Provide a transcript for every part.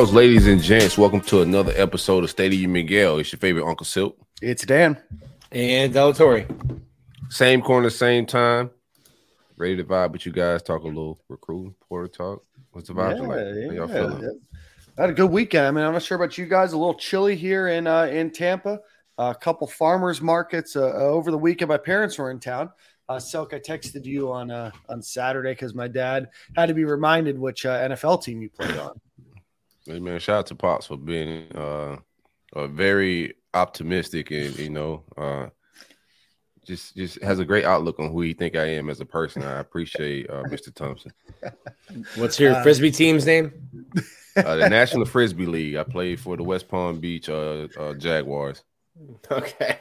girls, ladies and gents, welcome to another episode of Stadium Miguel. It's your favorite Uncle Silk. It's Dan. And Delatorre. Same corner, same time. Ready to vibe with you guys, talk a little recruiting, porter talk. What's the vibe like? How y'all feeling? yeah. I had a good weekend. I mean, I'm not sure about you guys. A little chilly here in uh, in Tampa. a couple farmers markets uh, over the weekend. My parents were in town. Uh, Silk, I texted you on uh, on Saturday because my dad had to be reminded which uh, NFL team you played on. Hey, man, shout out to Pops for being uh, uh very optimistic and you know uh just just has a great outlook on who you think I am as a person. I appreciate uh, Mr. Thompson. What's your Uh, frisbee team's name? Uh, the National Frisbee League. I played for the West Palm Beach uh, uh, Jaguars. Okay.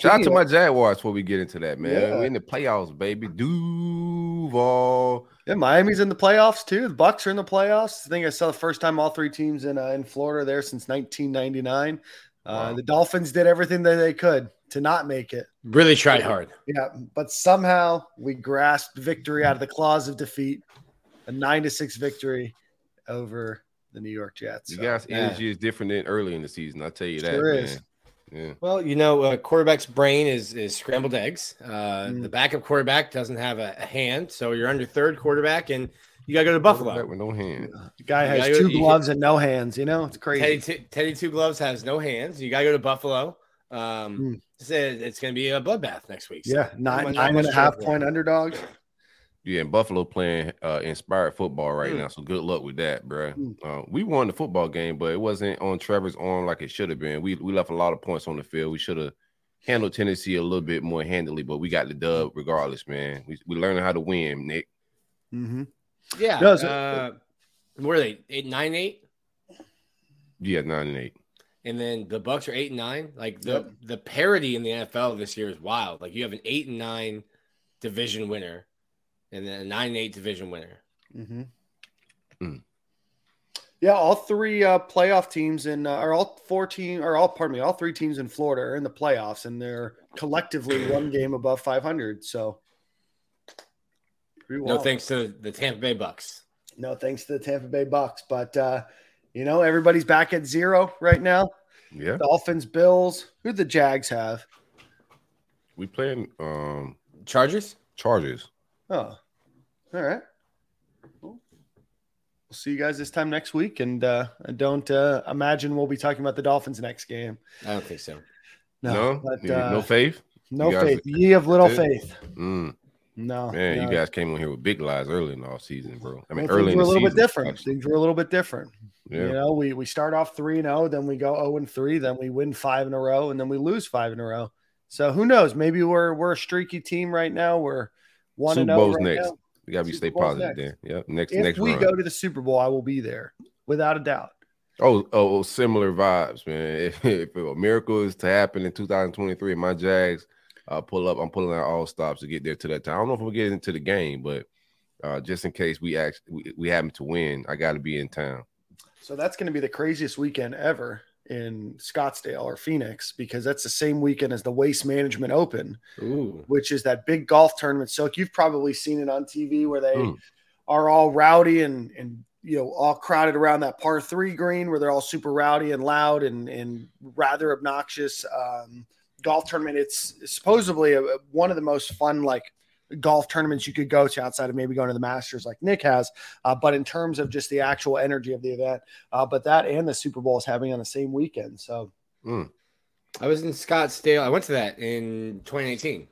Shout out to my Jaguars before we get into that, man. Yeah. We're in the playoffs, baby. Duval. Yeah, Miami's in the playoffs too. The Bucks are in the playoffs. I think I saw the first time all three teams in uh, in Florida there since 1999. Uh, Wow. The Dolphins did everything that they could to not make it. Really tried hard. Yeah, but somehow we grasped victory out of the claws of defeat. A nine to six victory over the New York Jets. You So, guys' yeah. energy is different than early in the season. I'll tell you that, Sure man. is. Yeah. Well, you know, a quarterback's brain is is scrambled eggs. Uh, Mm. The backup quarterback doesn't have a, a hand, so you're under third quarterback, and you got to go to Buffalo. Quarterback With no hand. the guy has two you- gloves and no hands. You know, it's Teddy, crazy. T- Teddy Two Gloves has no hands. You got to go to Buffalo. Um, Mm. it's, it's going to be a bloodbath next week. so Yeah, not nine, much- nine not and a much half to point underdogs. Yeah, and Buffalo playing uh, inspired football right Mm. now. So good luck with that, bro. Mm. Uh, we won the football game, but it wasn't on Trevor's arm like it should have been. We we left a lot of points on the field. We should have handled Tennessee a little bit more handily, but we got the dub regardless, man. We we learning how to win, Nick. Mm-hmm. Yeah. No, so- uh, where are they? Eight, nine, eight? Yeah, nine and eight. and then the Bucks are eight and nine. Like the Yep. the parity in the NFL this year is wild. Like you have an eight and nine division winner, and then a nine and eight division winner. hmm Mm. Yeah, all three uh, playoff teams in, uh, or all four team, or all, pardon me, all three teams in Florida are in the playoffs, and they're collectively one game above 500. So, pretty No thanks to the Tampa Bay Bucks. No thanks to the Tampa Bay Bucks, but uh, you know everybody's back at zero right now. Yeah, Dolphins, Bills. Who the Jags have? we playing um Chargers. Chargers. Oh, all right. Well, We'll see you guys this time next week, and uh, I don't uh, imagine we'll be talking about the Dolphins next game. I don't think so. No, but, uh, no faith. no you guys- faith. Ye of little faith. Mm, No, man, no. you guys came on here with big lies early in the off season, bro. I mean, Well, early things in were the a little season, bit different. actually. Things were a little bit different. Yeah. You know, we we start off three and zero, then we go zero and three, then we win five in a row, and then we lose five in a row. So who knows? Maybe we're we're a streaky team right now. We're one Super Bowl's right next. now. We gotta be Super stay Bowl's positive next. there. Yep. Next If next we run. go to the Super Bowl, I will be there without a doubt. Oh, oh, oh, similar vibes, man. If, if a miracle is to happen in 2023, my Jags uh, pull up, I'm pulling out all stops to get there to that time. I don't know if we'll get into the game, but uh, just in case we actually we, we happen to win, I got to be in town. So that's going to be the craziest weekend ever in Scottsdale or Phoenix because that's the same weekend as the Waste Management Open, Ooh. which is that big golf tournament. So you've probably seen it on TV where they Hmm. are all rowdy and and you know all crowded around that par three green where they're all super rowdy and loud and and rather obnoxious um, golf tournament. It's supposedly a, one of the most fun like golf tournaments you could go to outside of maybe going to the Masters like Nick has. Uh, but in terms of just the actual energy of the event, uh, but that and the Super Bowl is having on the same weekend. So Mm. I was in Scottsdale. I went to that in 2018.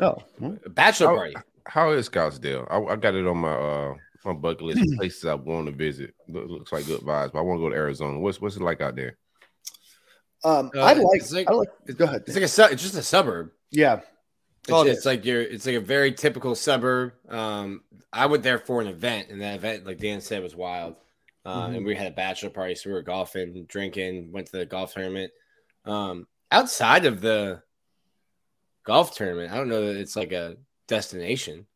oh, A bachelor Oh. party. How is Scottsdale? I, I got it on my uh my bucket list of places I want to visit. Look- looks like good vibes, but I want to go to Arizona. What's what's it like out there? um, Uh, I like, it's like- I like. Go ahead. It's like a it's just a suburb. yeah, It's, it it's like you're it's like a very typical suburb. Um, I went there for an event, and that event, like Dan said, was wild. uh, Mhm. and we had a bachelor party, so we were golfing, drinking, went to the golf tournament. Um, outside of the golf tournament, I don't know that it's like a destination.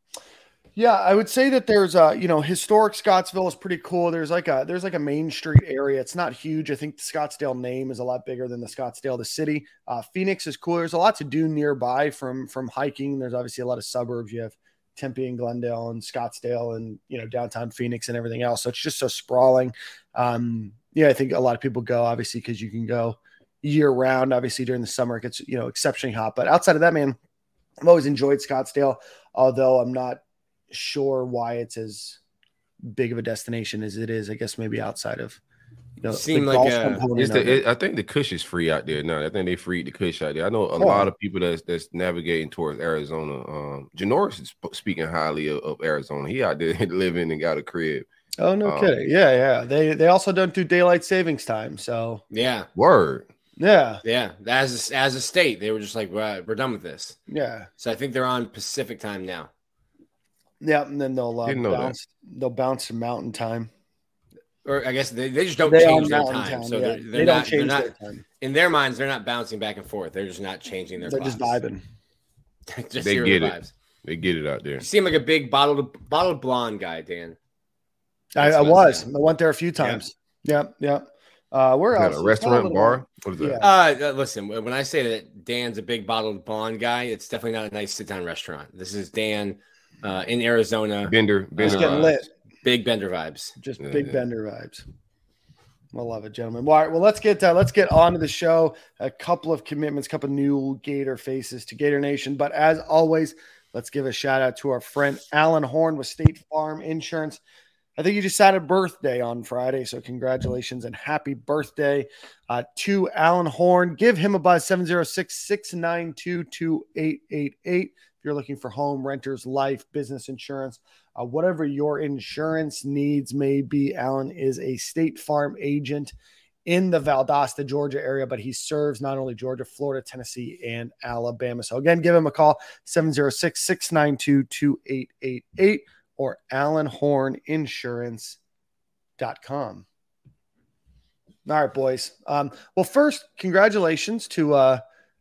Yeah, I would say that there's a you know historic Scottsdale is pretty cool. There's like a there's like a main street area. It's not huge. I think the Scottsdale name is a lot bigger than the Scottsdale the city. Uh, Phoenix is cool. There's a lot to do nearby from from hiking. There's obviously a lot of suburbs. You have Tempe and Glendale and Scottsdale and you know downtown Phoenix and everything else. So it's just so sprawling. Um, yeah, I think a lot of people go obviously because you can go year round. Obviously during the summer it gets you know exceptionally hot. But outside of that, man, I've always enjoyed Scottsdale. Although I'm not sure why it's as big of a destination as it is. I guess maybe outside of you know, Seem the like golf a- component It's the, it, I think the Kush is free out there now. I think they freed the Kush out there. I know a Oh. lot of people that's that's navigating towards Arizona. Um, Janoris is speaking highly of, of Arizona. He out there living and got a crib. oh no um, kidding. Yeah, yeah. They they also don't do daylight savings time. So Yeah, Word. yeah, yeah. As a, as a state, they were just like, we're, we're done with this. yeah. So I think they're on Pacific time now. Yeah, and then they'll uh, Didn't that. bounce. They'll bounce to mountain time. Or I guess they, they just don't They change their mountain time. time. So yeah. they're, they they're don't not, change not their time. in their minds, they're not bouncing back and forth. They're just not changing their They're just vibing. just They zero get it. They get it out there. You seem like a big bottled bottled blonde guy, Dan. I, I what I'm was. I went there a few times. Yep, yep. Uh, where Is that else? a restaurant not bar? What is that? Yeah. Uh, uh, listen, when I say that Dan's a big bottled blonde guy, it's definitely not a nice sit down restaurant. This is Dan uh, in Arizona, Bender, Just Bender. getting lit. big bender vibes. just Yeah, big yeah. bender vibes. I love it, gentlemen. All right, well, let's get uh, let's get on to the show. A couple of commitments, a couple of new Gator faces to Gator Nation. But as always, let's give a shout out to our friend Alan Horn with State Farm Insurance. I think you just had a birthday on Friday, so congratulations and happy birthday uh, to Alan Horn. Give him a buzz 706 692 2888 if you're looking for home, renters, life, business insurance uh, whatever your insurance needs may be. Alan is a State Farm agent in the Valdosta, Georgia area, but he serves not only Georgia, Florida, Tennessee, and Alabama. So again, give him a call 706 692 2888 or alanhorninsurance.com. All right, boys. Um, well, first, congratulations to uh,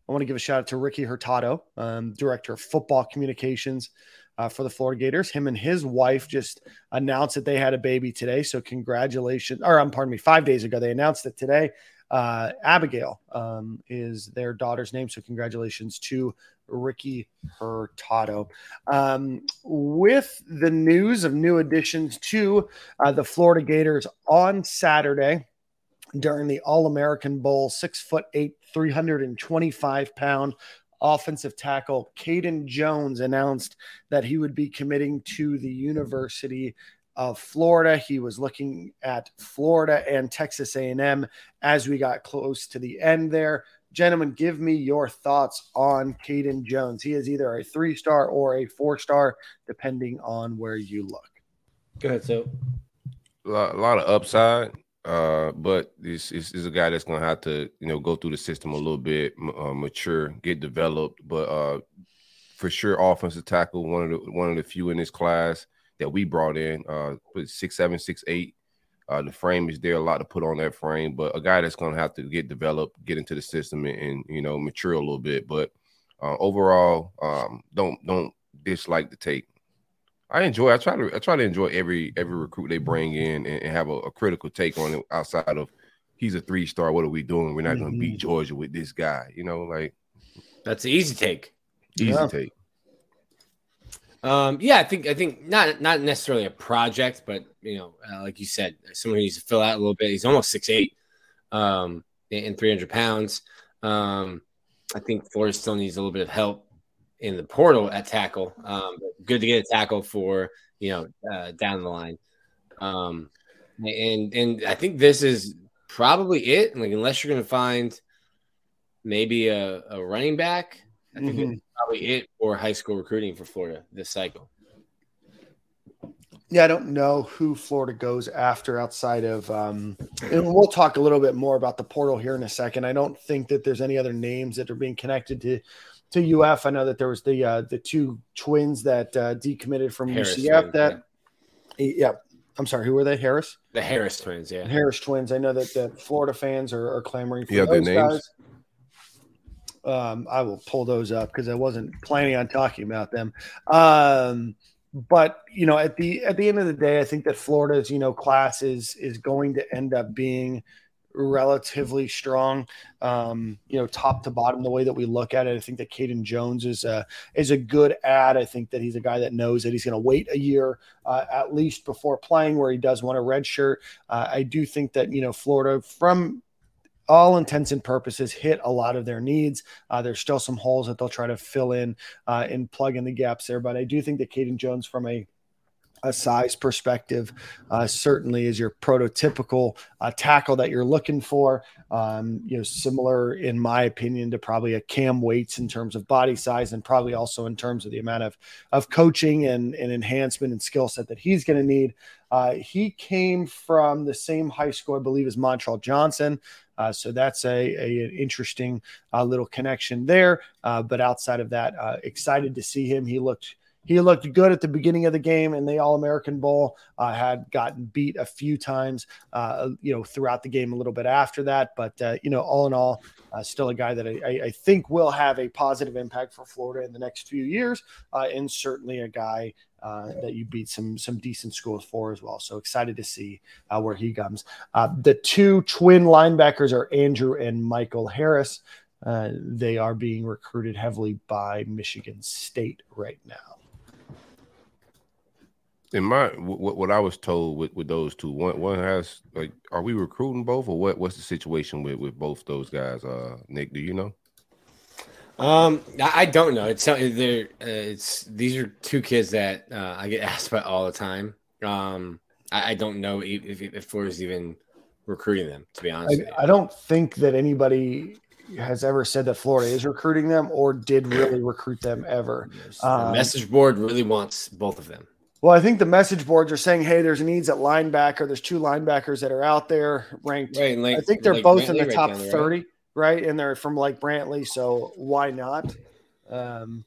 I want to give a shout out to Ricky Hurtado, um, director of football communications uh, for the Florida Gators. Him and his wife just announced that they had a baby today. So congratulations, or um, pardon me, five days ago they announced it today. Uh, Abigail um, is their daughter's name. So congratulations to Ricky Hurtado. Um, with the news of new additions to uh, the Florida Gators on Saturday during the All American Bowl, six foot eight, 325 pound offensive tackle Caden Jones announced that he would be committing to the University of Florida. He was looking at Florida and Texas A&M as we got close to the end there. Gentlemen, give me your thoughts on Caden Jones. He is either a three-star or a four-star, depending on where you look. Go ahead. So a lot, a lot of upside. Uh, but this is, a guy that's gonna have to, you know, go through the system a little bit, uh, mature, get developed. But uh, for sure, offensive tackle, one of the one of the few in this class that we brought in. Uh, six seven, six eight. Uh, the frame is there, a lot to put on that frame, but a guy that's gonna have to get developed, get into the system, and, and you know, mature a little bit. But uh, overall, um, don't don't dislike the take. I enjoy. I try to. I try to enjoy every every recruit they bring in and, and have a, a critical take on it. Outside of he's a three star. What are we doing? We're not going to beat Georgia with this guy. You know, like that's an easy take. easy Yeah. take. Um, yeah, I think I think not not necessarily a project, but you know, uh, like you said, someone who needs to fill out a little bit. He's almost six eight, um, and three hundred pounds. Um, I think Florida still needs a little bit of help in the portal at tackle. Um, good to get a tackle for you know uh, down the line. Um, and and I think this is probably it. Like unless you're going to find maybe a, a running back, I think Mhm. it's probably it for high school recruiting for Florida this cycle. Yeah, I don't know who Florida goes after outside of, um, and we'll talk a little bit more about the portal here in a second. I don't think that there's any other names that are being connected to to UF. I know that there was the uh, the two twins that uh, decommitted from Harris UCF. twins, That, yeah, I'm sorry, who were they? Harris. The Harris twins, yeah. Harris twins. I know that the Florida fans are, are clamoring for You their those names? guys. Um, I will pull those up because I wasn't planning on talking about them. Um, but you know, at the at the end of the day, I think that Florida's you know class is is going to end up being relatively strong. Um, you know, top to bottom, the way that we look at it, I think that Caden Jones is a is a good ad. I think that he's a guy that knows that he's going to wait a year uh, at least before playing, where he does want a red shirt. Uh, I do think that you know Florida from all intents and purposes hit a lot of their needs. Uh, there's still some holes that they'll try to fill in uh, and plug in the gaps there, but I do think that Caden Jones, from a a size perspective, uh, certainly is your prototypical uh, tackle that you're looking for. Um, you know, similar in my opinion to probably a Cam Waites in terms of body size, and probably also in terms of the amount of of coaching and, and enhancement and skill set that he's going to need. Uh, he came from the same high school, I believe, as Montrell Johnson. Uh, so that's a, a an interesting uh, little connection there. Uh, but outside of that, uh, excited to see him. He looked he looked good at the beginning of the game in the All American Bowl. Uh, had gotten beat a few times, uh, you know, throughout the game a little bit after that. But uh, you know, all in all, uh, still a guy that I, I- think will have a positive impact for Florida in the next few years, uh, and certainly a guy uh, that you beat some some decent schools for as well. So excited to see where he comes. The two twin linebackers are Andrew and Michael Harris. They are being recruited heavily by Michigan State right now. In my what, what I was told with, with those two, one one has like, are we recruiting both or what? What's the situation with with both those guys? Uh, Nick, do you know? Um, I I don't know. It's something they're uh, it's these are two kids that uh, I get asked about all the time. Um, I, I don't know if, if, if Florida's even recruiting them. To be honest. I, I don't think that anybody has ever said that Florida is recruiting them or did really recruit them ever. the um, message board really wants both of them. Well, I think the message boards are saying, "Hey, there's needs at linebacker. There's two linebackers that are out there ranked. Right, like I think they're like both in the right top there, 30, right? And they're from like Brantley, so why not? Um,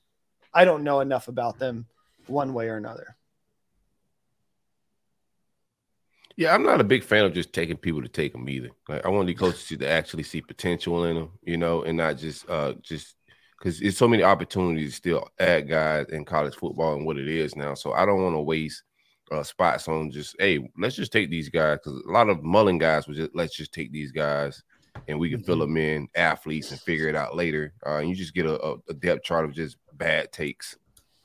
I don't know enough about them one way or another. Yeah, I'm not a big fan of just taking people to take them either. Like, I want the coaches to to actually see potential in them, you know, and not just uh just because it's so many opportunities to still add guys in college football and what it is now. So I don't want to waste uh, spots on just hey, let's just take these guys because a lot of Mullen guys was just let's just take these guys and we can fill them in athletes and figure it out later. Uh, and you just get a, a, depth chart of just bad takes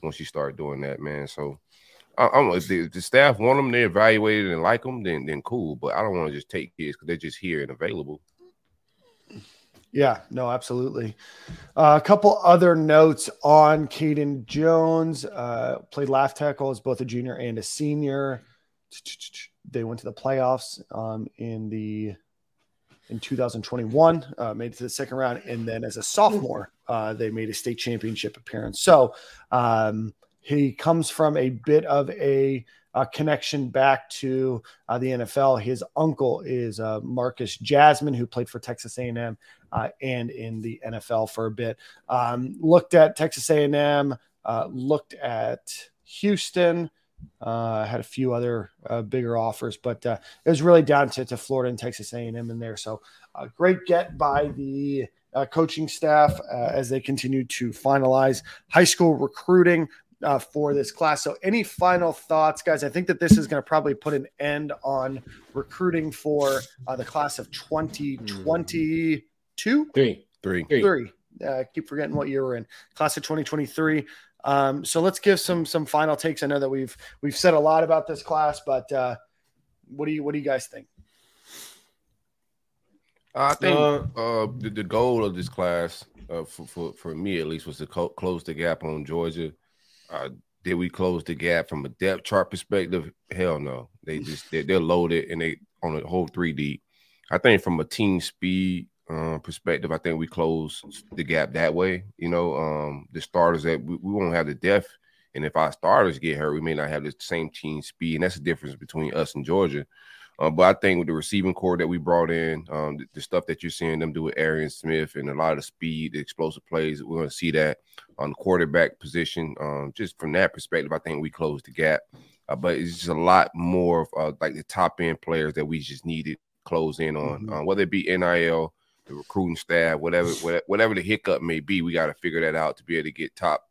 once you start doing that, man. So. I- I'm if the, if the staff want them, they evaluate it and like them, then then cool. But I don't want to just take kids because they're just here and available. Yeah, no, absolutely. Uh, a couple other notes on Caden Jones. Uh, played left tackle as both a junior and a senior. They went to the playoffs um, in the in 2021, uh, made it to the second round, and then as a sophomore, uh, they made a state championship appearance. So um, he comes from a bit of a, a connection back to uh, the NFL. His uncle is uh, Marcus Jasmine, who played for Texas A&M uh, and in the NFL for a bit. Um, looked at Texas A&M, uh, looked at Houston, uh, had a few other uh, bigger offers, but uh, it was really down to, to Florida and Texas A&M in there. So uh, great get by the uh, coaching staff uh, as they continue to finalize high school recruiting uh, for this class. So, any final thoughts, guys? I think that this is going to probably put an end on recruiting for uh, the class of 2022. Three. Three. Three. Three. Uh, I keep forgetting what year we're in. Class of 2023. Um, so let's give some some final takes. I know that we've we've said a lot about this class, but uh, what do you what do you guys think? I think Uh, uh, the, the goal of this class, uh, for, for for me at least, was to co- close the gap on Georgia. Uh, did we close the gap from a depth chart perspective? Hell no. They just they, they're loaded and they on the whole three D. I think from a team speed uh, perspective, I think we close the gap that way. You know, um, the starters that we, we won't have the depth, and if our starters get hurt, we may not have the same team speed, and that's the difference between us and Georgia. Uh, but I think with the receiving core that we brought in, um, the, the stuff that you're seeing them do with Arian Smith and a lot of the speed, the explosive plays, we're going to see that on the quarterback position. Um, just from that perspective, I think we closed the gap. uh, but it's just a lot more of uh, like the top end players that we just needed close in on, Mhm. uh, whether it be NIL, the recruiting staff, whatever, whatever the hiccup may be, we got to figure that out to be able to get top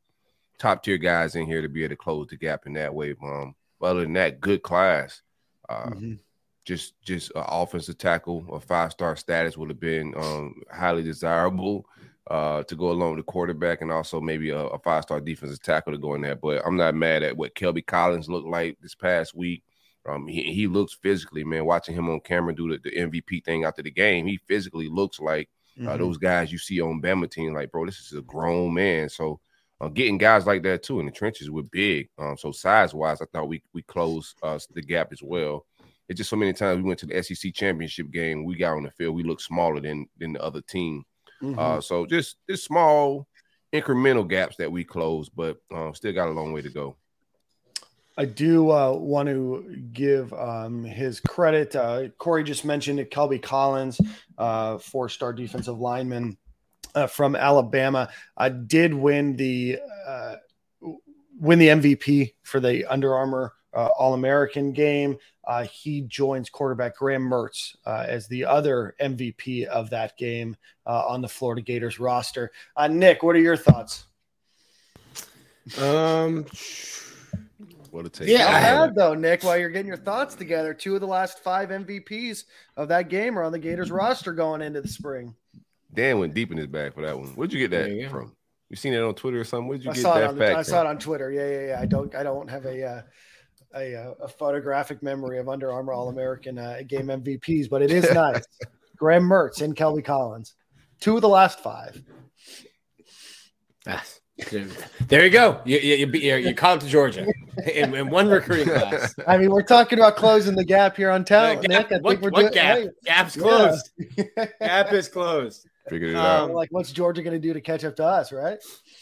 top tier guys in here to be able to close the gap in that way. Um, but other than that, good class. Uh, Mhm. Just just uh, offensive tackle or five star status would have been um, highly desirable uh, to go along with the quarterback, and also maybe a, a five star defensive tackle to go in there. But I'm not mad at what Kelby Collins looked like this past week. Um, he, he looks physically, man. Watching him on camera do the, the MVP thing after the game, he physically looks like uh, Mhm. those guys you see on Bama team. Like, bro, this is a grown man. So uh, getting guys like that too in the trenches were big. Um, so size wise, I thought we we closed uh, the gap as well. It's just so many times we went to the SEC championship game, we got on the field, we looked smaller than than the other team. Mhm. Uh, so just just small incremental gaps that we closed, but uh, still got a long way to go. I do uh, want to give um, his credit. Uh, Corey just mentioned it. Kelby Collins, uh, four-star defensive lineman uh, from Alabama, uh, did win the uh, win the MVP for the Under Armour uh, All American game. Uh, he joins quarterback Graham Mertz uh, as the other MVP of that game uh, on the Florida Gators roster. Uh, Nick, what are your thoughts? Um, What a take. Yeah, I- bad though, Nick. While you're getting your thoughts together, two of the last five MVPs of that game are on the Gators roster going into the spring. Dan went deep in his bag for that one. Where'd you get that go. from? You seen it on Twitter or something? Where'd you I get saw it that on the, fact I saw it on Twitter. Yeah, yeah, yeah. I don't I don't have a uh, a, uh, a photographic memory of Under Armour All American uh, game MVPs, but it is nice. Graham Mertz and Kelby Collins, two of the last five. ah, there you go. You you, you, you, you caught to Georgia in, in one recruiting class. I mean, we're talking about closing the gap here on Uh, talent, gap- Nick. I what think we're what doing gap? hey, Gap's Yeah. closed. Gap is closed. Figured it Um, out. like, what's Georgia going to do to catch up to us, right?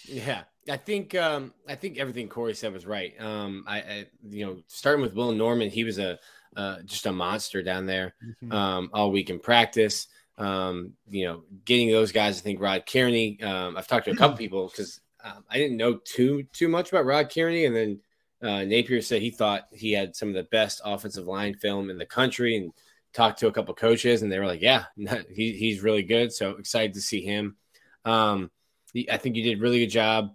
Yeah, I think um, I think everything Corey said was right. Um, I, I you know starting with Will Norman, he was a uh, just a monster down there um, all week in practice. Um, you know, getting those guys. I think Rod Kearney. Um, I've talked to a couple people because um, I didn't know too too much about Rod Kearney, and then uh, Napier said he thought he had some of the best offensive line film in the country, and talked to a couple coaches, and they were like, "Yeah, he, he's really good." So excited to see him. Um, I think you did a really good job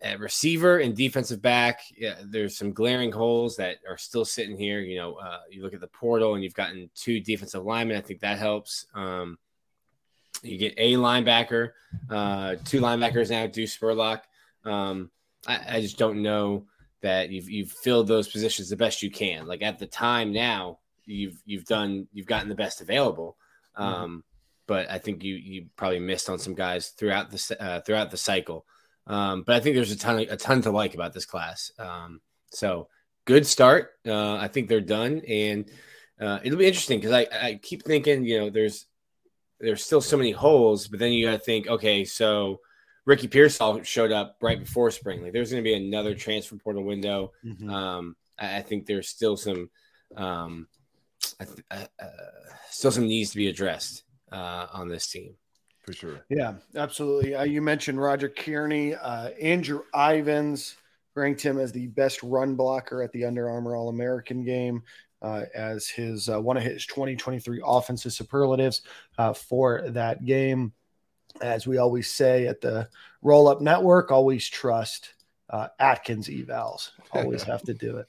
at receiver and defensive back. Yeah, there's some glaring holes that are still sitting here. You know, uh, you look at the portal and you've gotten two defensive linemen. I think that helps. Um, you get a linebacker, uh, two linebackers now, Deuce Spurlock. Um, I, I just don't know that you've you've filled those positions the best you can. Like at the time now, you've you've done you've gotten the best available. Um, but I think you you probably missed on some guys throughout the uh, throughout the cycle. Um, but I think there's a ton of, a ton to like about this class. Um, so good start. Uh, I think they're done, and uh, it'll be interesting because I, I keep thinking, you know, there's there's still so many holes, but then you got to think, okay, so Ricky Pearsall showed up right before spring. Like there's going to be another transfer portal window. Mm-hmm. Um, I, I think there's still some um, I th- uh, uh, still some needs to be addressed uh, on this team. For sure. Yeah, absolutely. Uh, you mentioned Roger Kearney, uh, Andrew Ivins ranked him as the best run blocker at the Under Armour All American game. Uh, as his uh, one of his 2023 offensive superlatives uh, for that game. As we always say at the Roll Up Network, always trust uh, Atkins evals. Always have to do it.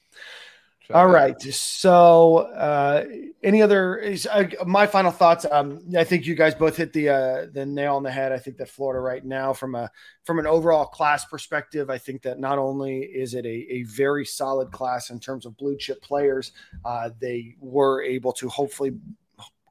All right. So, uh, any other? Is, uh, my final thoughts. Um, I think you guys both hit the uh, the nail on the head. I think that Florida right now, from a from an overall class perspective, I think that not only is it a, a very solid class in terms of blue chip players, uh, they were able to hopefully.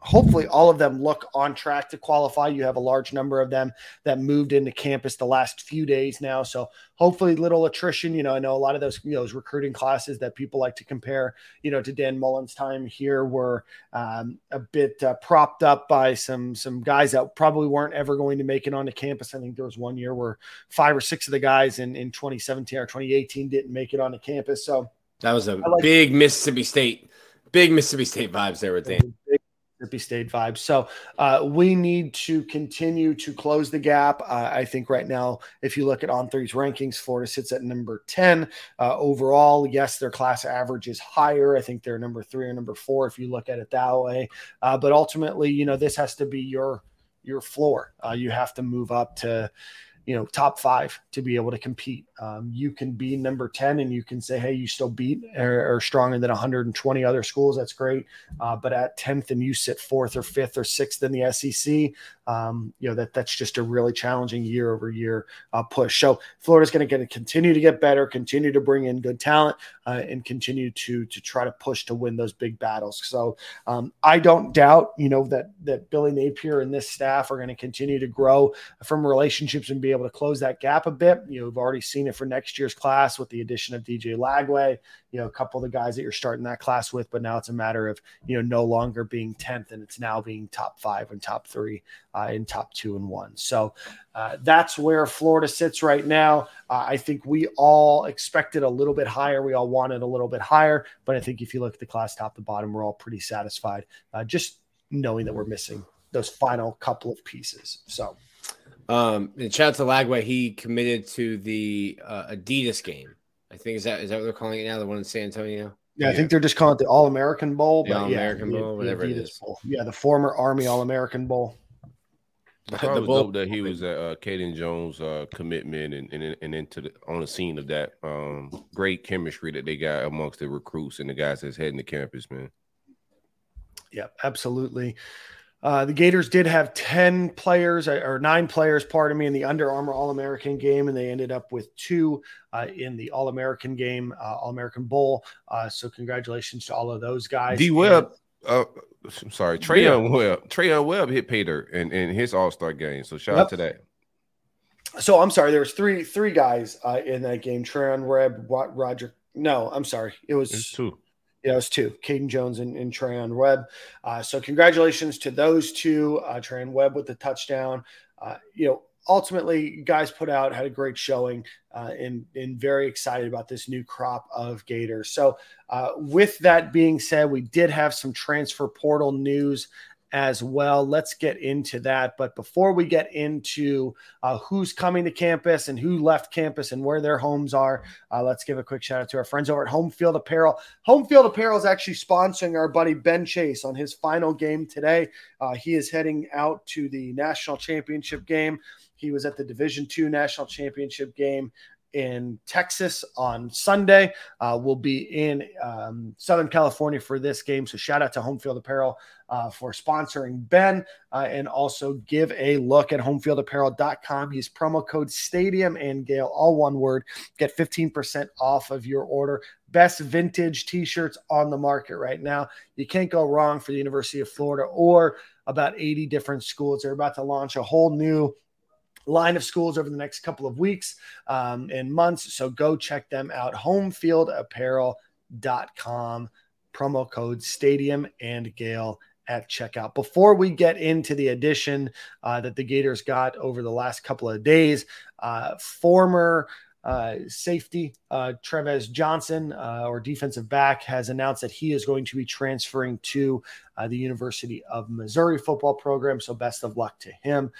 Hopefully, all of them look on track to qualify. You have a large number of them that moved into campus the last few days now. So, hopefully, little attrition. You know, I know a lot of those, you know, those recruiting classes that people like to compare you know, to Dan Mullen's time here were um, a bit uh, propped up by some some guys that probably weren't ever going to make it onto campus. I think there was one year where five or six of the guys in, in 2017 or 2018 didn't make it onto campus. So That was a like- big Mississippi State, big Mississippi State vibes there with Dan. big Mississippi State vibes. So uh, we need to continue to close the gap. Uh, I think right now, if you look at On Three's rankings, Florida sits at number 10 uh, overall. Yes, their class average is higher. I think they're number three or number four if you look at it that way. Uh, but ultimately, you know, this has to be your your floor. Uh, you have to move up to you know top five to be able to compete. Um, you can be number 10 and you can say hey you still beat or, or stronger than 120 other schools. That's great. Uh, but at 10th and you sit fourth or fifth or sixth in the sec um, you know that that's just a really challenging year over year uh, push. So florida's going to continue to get better continue to bring in good talent uh, and continue to to try to push to win those big battles. So um, i don't doubt you know that that billy napier and this staff are going to continue to grow from relationships and be able to close that gap a bit. You know, we've already seen it for next year's class with the addition of DJ Lagway, you know, a couple of the guys that you're starting that class with, but now it's a matter of, you know, no longer being 10th and it's now being top five and top three uh, and top two and one. So uh, that's where Florida sits right now. Uh, I think we all expected a little bit higher. We all wanted a little bit higher, but I think if you look at the class top to bottom, we're all pretty satisfied uh, just knowing that we're missing those final couple of pieces. So, um, and shout out to Lagway. He committed to the uh, Adidas game. I think is that is that what they're calling it now? The one in San Antonio. Yeah, I think they're just calling it the All American Bowl. The All American yeah, Bowl, the, whatever the it is. Bowl. Yeah, the former Army All American Bowl. I was dope that he was at uh, Caden Jones' uh, commitment and, and and into the on the scene of that um, great chemistry that they got amongst the recruits and the guys that's heading to campus, man. Yeah, absolutely. Uh, the Gators did have 10 players uh, or nine players, pardon me, in the Under Armour All American game, and they ended up with two uh, in the All American game, uh, All American Bowl. Uh, so, congratulations to all of those guys. D Webb, uh, I'm sorry, Treyaun yeah. Webb, Treyaun Webb hit Peter in, in his All Star game. So, shout yep. out to that. So, I'm sorry, there was three three guys uh, in that game. Treyaun Webb, Roger. No, I'm sorry, it was two. Yeah, it was two, Caden Jones and, and Treyaun Webb. Uh, so congratulations to those two. Uh, Treyaun Webb with the touchdown. Uh, you know, ultimately, guys put out had a great showing, uh, and and very excited about this new crop of Gators. So, uh, with that being said, we did have some transfer portal news as well. Let's get into that. But before we get into uh, who's coming to campus and who left campus and where their homes are, uh, let's give a quick shout out to our friends over at Home Field Apparel. Home Field Apparel is actually sponsoring our buddy Ben Chase on his final game today. Uh, he is heading out to the national championship game. He was at the Division Two national championship game in Texas on Sunday. Uh, we'll be in um, Southern California for this game. So shout out to Home Field Apparel uh, for sponsoring Ben uh, and also give a look at homefieldapparel.com. Use promo code Stadium and Gale, all one word. Get 15% off of your order. Best vintage t shirts on the market right now. You can't go wrong for the University of Florida or about 80 different schools. They're about to launch a whole new line of schools over the next couple of weeks um, and months. So go check them out. Homefieldapparel.com, promo code Stadium and Gale at checkout. Before we get into the addition uh, that the Gators got over the last couple of days, uh, former uh, safety uh, Johnson, uh, or defensive back, has announced that he is going to be transferring to uh, the University of Missouri football program. So, best of luck to him.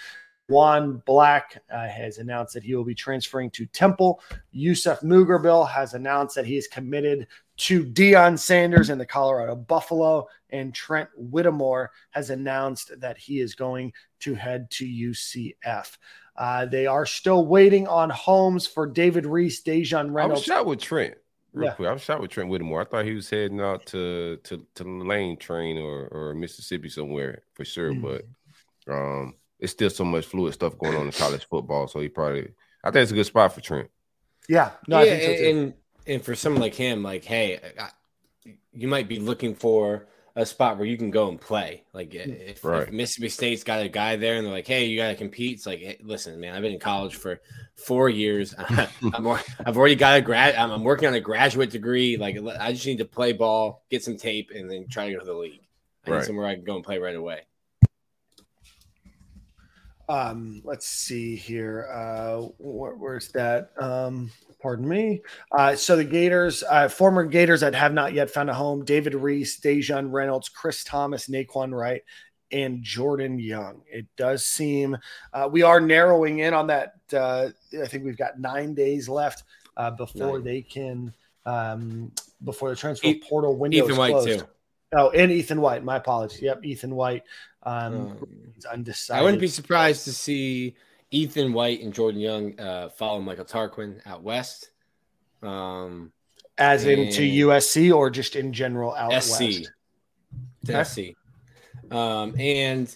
Juan Black uh, has announced that he will be transferring to Temple. Yusuf Mugerbil has announced that he is committed to Deion Sanders and the Colorado Buffalo. And Trent Whittemore has announced that he is going to head to UCF. Uh, they are still waiting on homes for David Reese, Daejon Reynolds. I was shot with Trent. Real yeah. quick, I was shot with Trent Whittemore. I thought he was heading out to to to Lane Train or or Mississippi somewhere for sure, mm-hmm. but um it's still so much fluid stuff going on in college football. So he probably, I think it's a good spot for Trent. Yeah, no, yeah, so and and for someone like him, like, hey, I, you might be looking for a spot where you can go and play. Like if, right. if, Mississippi State's got a guy there and they're like, "Hey, you got to compete," it's like, hey, listen, man, I've been in college for four years. I'm, I've already got a grad. I'm, I'm, working on a graduate degree. Like I just need to play ball, get some tape, and then try to go to the league. I right. somewhere I can go and play right away. Um, let's see here. Uh, where, where's that? Um, pardon me. Uh, so the Gators, uh, former Gators that have not yet found a home: David Reese, Daejon Reynolds, Chris Thomas, Nay'Quan Wright, and Jordan Young. It does seem uh, we are narrowing in on that. Uh, I think we've got nine days left uh, before Nine. they can um, before the transfer E- portal window Ethan is White closed. too. Oh, and Ethan White. My apologies. Yep, Ethan White. Um, Um, undecided. I wouldn't be surprised to see Ethan White and Jordan Young uh, follow Michael Tarquin out west. Um, as into USC or just in general out SC. west. Okay. SC. Um, and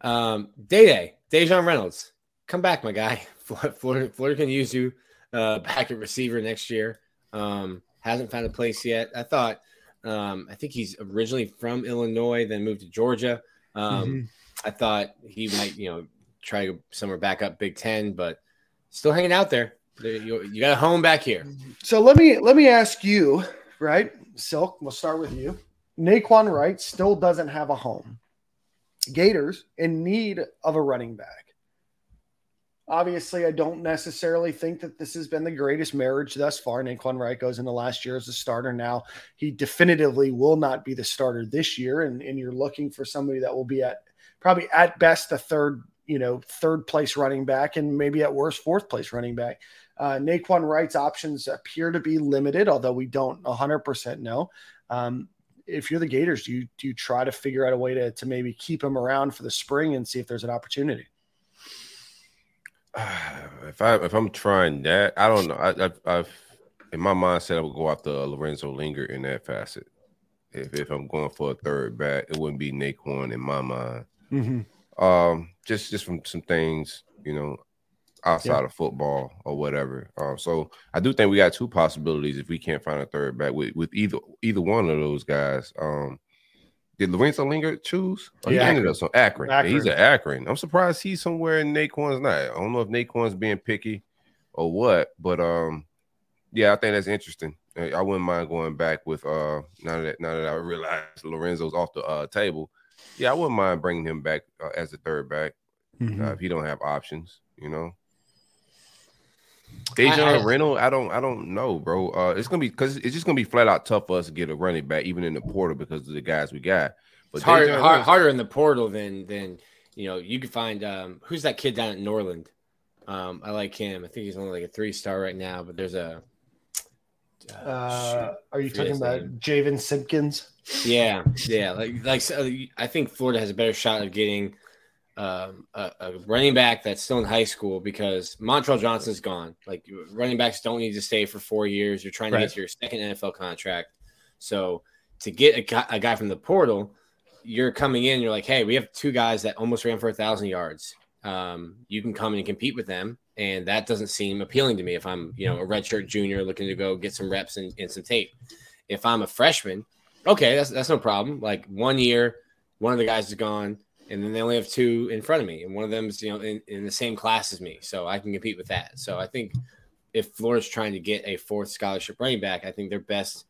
um, Day Day, Daejon Reynolds, come back, my guy. Florida, Florida, Florida can use you uh, back at receiver next year. Um, hasn't found a place yet. I thought, um, I think he's originally from Illinois, then moved to Georgia. Um, Mhm. I thought he might, you know, try to go somewhere back up Big Ten, but still hanging out there. There- You, you got a home back here. So let me let me ask you, right? Silk, we'll start with you. Nay'Quan Wright still doesn't have a home. Gators in need of a running back. Obviously, I don't necessarily think that this has been the greatest marriage thus far. Nay'Quan Wright goes in the last year as a starter. Now he definitively will not be the starter this year, and, and you're looking for somebody that will be at probably at best a third, you know, third place running back, and maybe at worst fourth place running back. Uh, Nay'Quan Wright's options appear to be limited, although we don't 100% know. Um, if you're the Gators, do you do you try to figure out a way to to maybe keep him around for the spring and see if there's an opportunity? if I if I'm trying that, I don't know. I, I've, I've in my mindset I would go after Lorenzo Lingard in that facet. If if I'm going for a third back, it wouldn't be Nay'Quan in my mind. Mm-hmm. Um, just just from some things, you know, outside of football or whatever. Um, so I do think we got two possibilities if we can't find a third back with, with either either one of those guys. Um, did Lorenzo Lingard choose? Oh, Yeah, he ended up so Akron. Yeah, he's an Akron. I'm surprised he's somewhere in Nay'Quan's not. I don't know if Nay'Quan's being picky or what, but um, yeah, I think that's interesting. I wouldn't mind going back with uh now that now that I realize Lorenzo's off the uh, table. Yeah, I wouldn't mind bringing him back uh, as a third back Mm-hmm. uh, if he don't have options, you know. I- Daejon I- Reynolds, I don't, I don't know, bro. Uh, it's gonna be because it's just gonna be flat out tough for us to get a running back, even in the portal, because of the guys we got. But It's hard, Daejon hard, Reynolds- harder in the portal than than you know. You could find um, who's that kid down at Norland. Um, I like him. I think he's only like a three star right now, but there's a uh, Uh, are you talking about name. Javen Simpkins? yeah, yeah. Like like so, I think Florida has a better shot of getting um, a, a running back that's still in high school because Montrell Johnson's gone. Like running backs don't need to stay for four years. You're trying to Right. get to your second NFL contract. So to get a guy, a guy from the portal, you're coming in. You're like, hey, we have two guys that almost ran for a thousand yards. Um, you can come in and compete with them, and that doesn't seem appealing to me. If I'm, you know, a redshirt junior looking to go get some reps and, and some tape. If I'm a freshman, okay, that's that's no problem. Like one year, one of the guys is gone, and then they only have two in front of me, and one of them is you know in, in the same class as me, so I can compete with that. So I think if Florida's trying to get a fourth scholarship running back, I think their best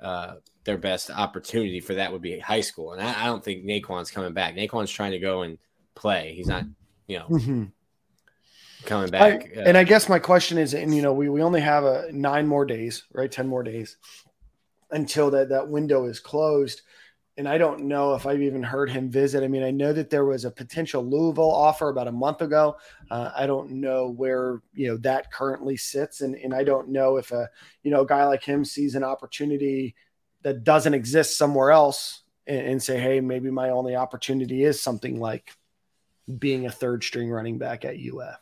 uh, their best opportunity for that would be high school, and I, I don't think Nay'Quan's coming back. Nay'Quan's trying to go and play. He's not you know Mm-hmm. coming I, back. uh, and I guess my question is, and you know, we, we only have a nine more days, right? 10 more days until that, that window is closed. And I don't know if I've even heard him visit. I mean, I know that there was a potential Louisville offer about a month ago. Uh, I don't know where, you know, that currently sits. And, and I don't know if a, you know, a guy like him sees an opportunity that doesn't exist somewhere else and, and say, Hey, maybe my only opportunity is something like being a third string running back at UF.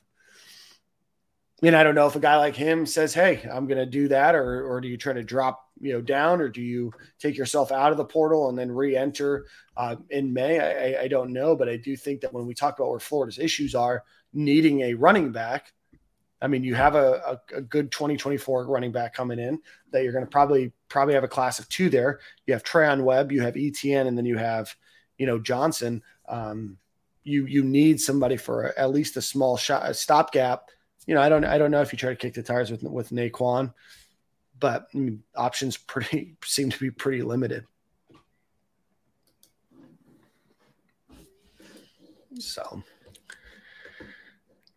And I don't know if a guy like him says, "Hey, I'm going to do that," or or do you try to drop you know down, or do you take yourself out of the portal and then re-enter uh, in May? I, I, don't know, but I do think that when we talk about where Florida's issues are, needing a running back, I mean, you have a, a, a good 2024 running back coming in that you're going to probably probably have a class of two there. You have Treyaun Webb, you have ETN, and then you have you know Johnson. Um, you you need somebody for at least a small shot, a stopgap you know, I don't, I don't know if you try to kick the tires with with Nay'Quan, but I mean, options pretty seem to be pretty limited. So,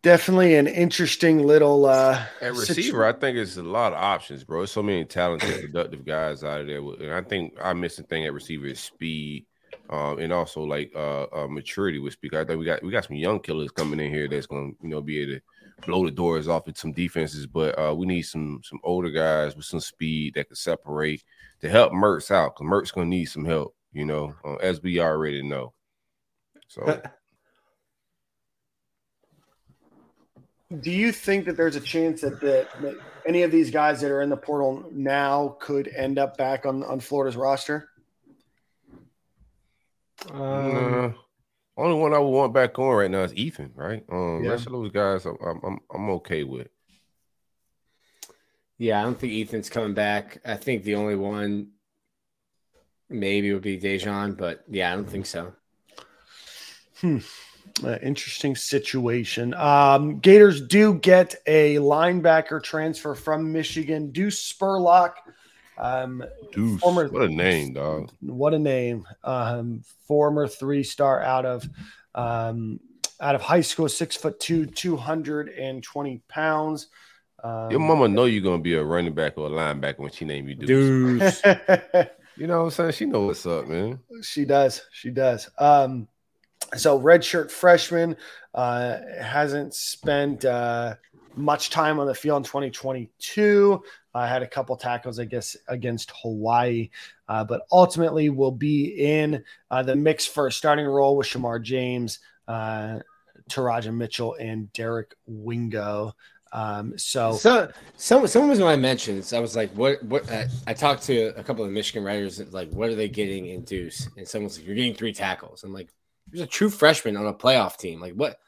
definitely an interesting little uh At situ- receiver, I think it's a lot of options, bro. There's so many talented, productive guys out of there. And I think our missing thing at receiver is speed, um, and also like uh, uh maturity with speed. I think we got we got some young killers coming in here that's gonna you know be able to blow the doors off at some defenses, but uh, we need some some older guys with some speed that can separate to help Mertz out because Mertz gonna need some help, you know, uh, as we already know. So do you think that there's a chance that, that that any of these guys that are in the portal now could end up back on on Florida's roster? Um, Nah. Only one I would want back on right now is Ethan, right? Um, Yeah. rest of those guys, I'm I'm I'm, I'm okay with. yeah, I don't think Ethan's coming back. I think the only one maybe would be Daejon, but yeah, I don't think so. Uh, interesting situation. Um, Gators do get a linebacker transfer from Michigan, Deuce Spurlock. Um, Deuce, Former- what a name, dog. what a name! Um, former three-star out of um, out of high school, six foot two, two hundred and twenty pounds. Um, Your mama know you're gonna be a running back or a linebacker when she name you Deuce. Dude, You know what I'm saying? She know what's up, man. She does. She does. Um, so redshirt freshman uh, hasn't spent uh, much time on the field in 2022. I had a couple tackles, I guess, against Hawaii, uh, but ultimately will be in uh, the mix for a starting role with Shamar James, uh, Teradja Mitchell, and Derek Wingo. Um, so So, some someone was when I mentioned this, I was like, "What? What?" Uh, I talked to a couple of Michigan writers, like, "What are they getting in Deuce?" And someone's like, "You're getting three tackles." I'm like, "There's a true freshman on a playoff team. Like, what?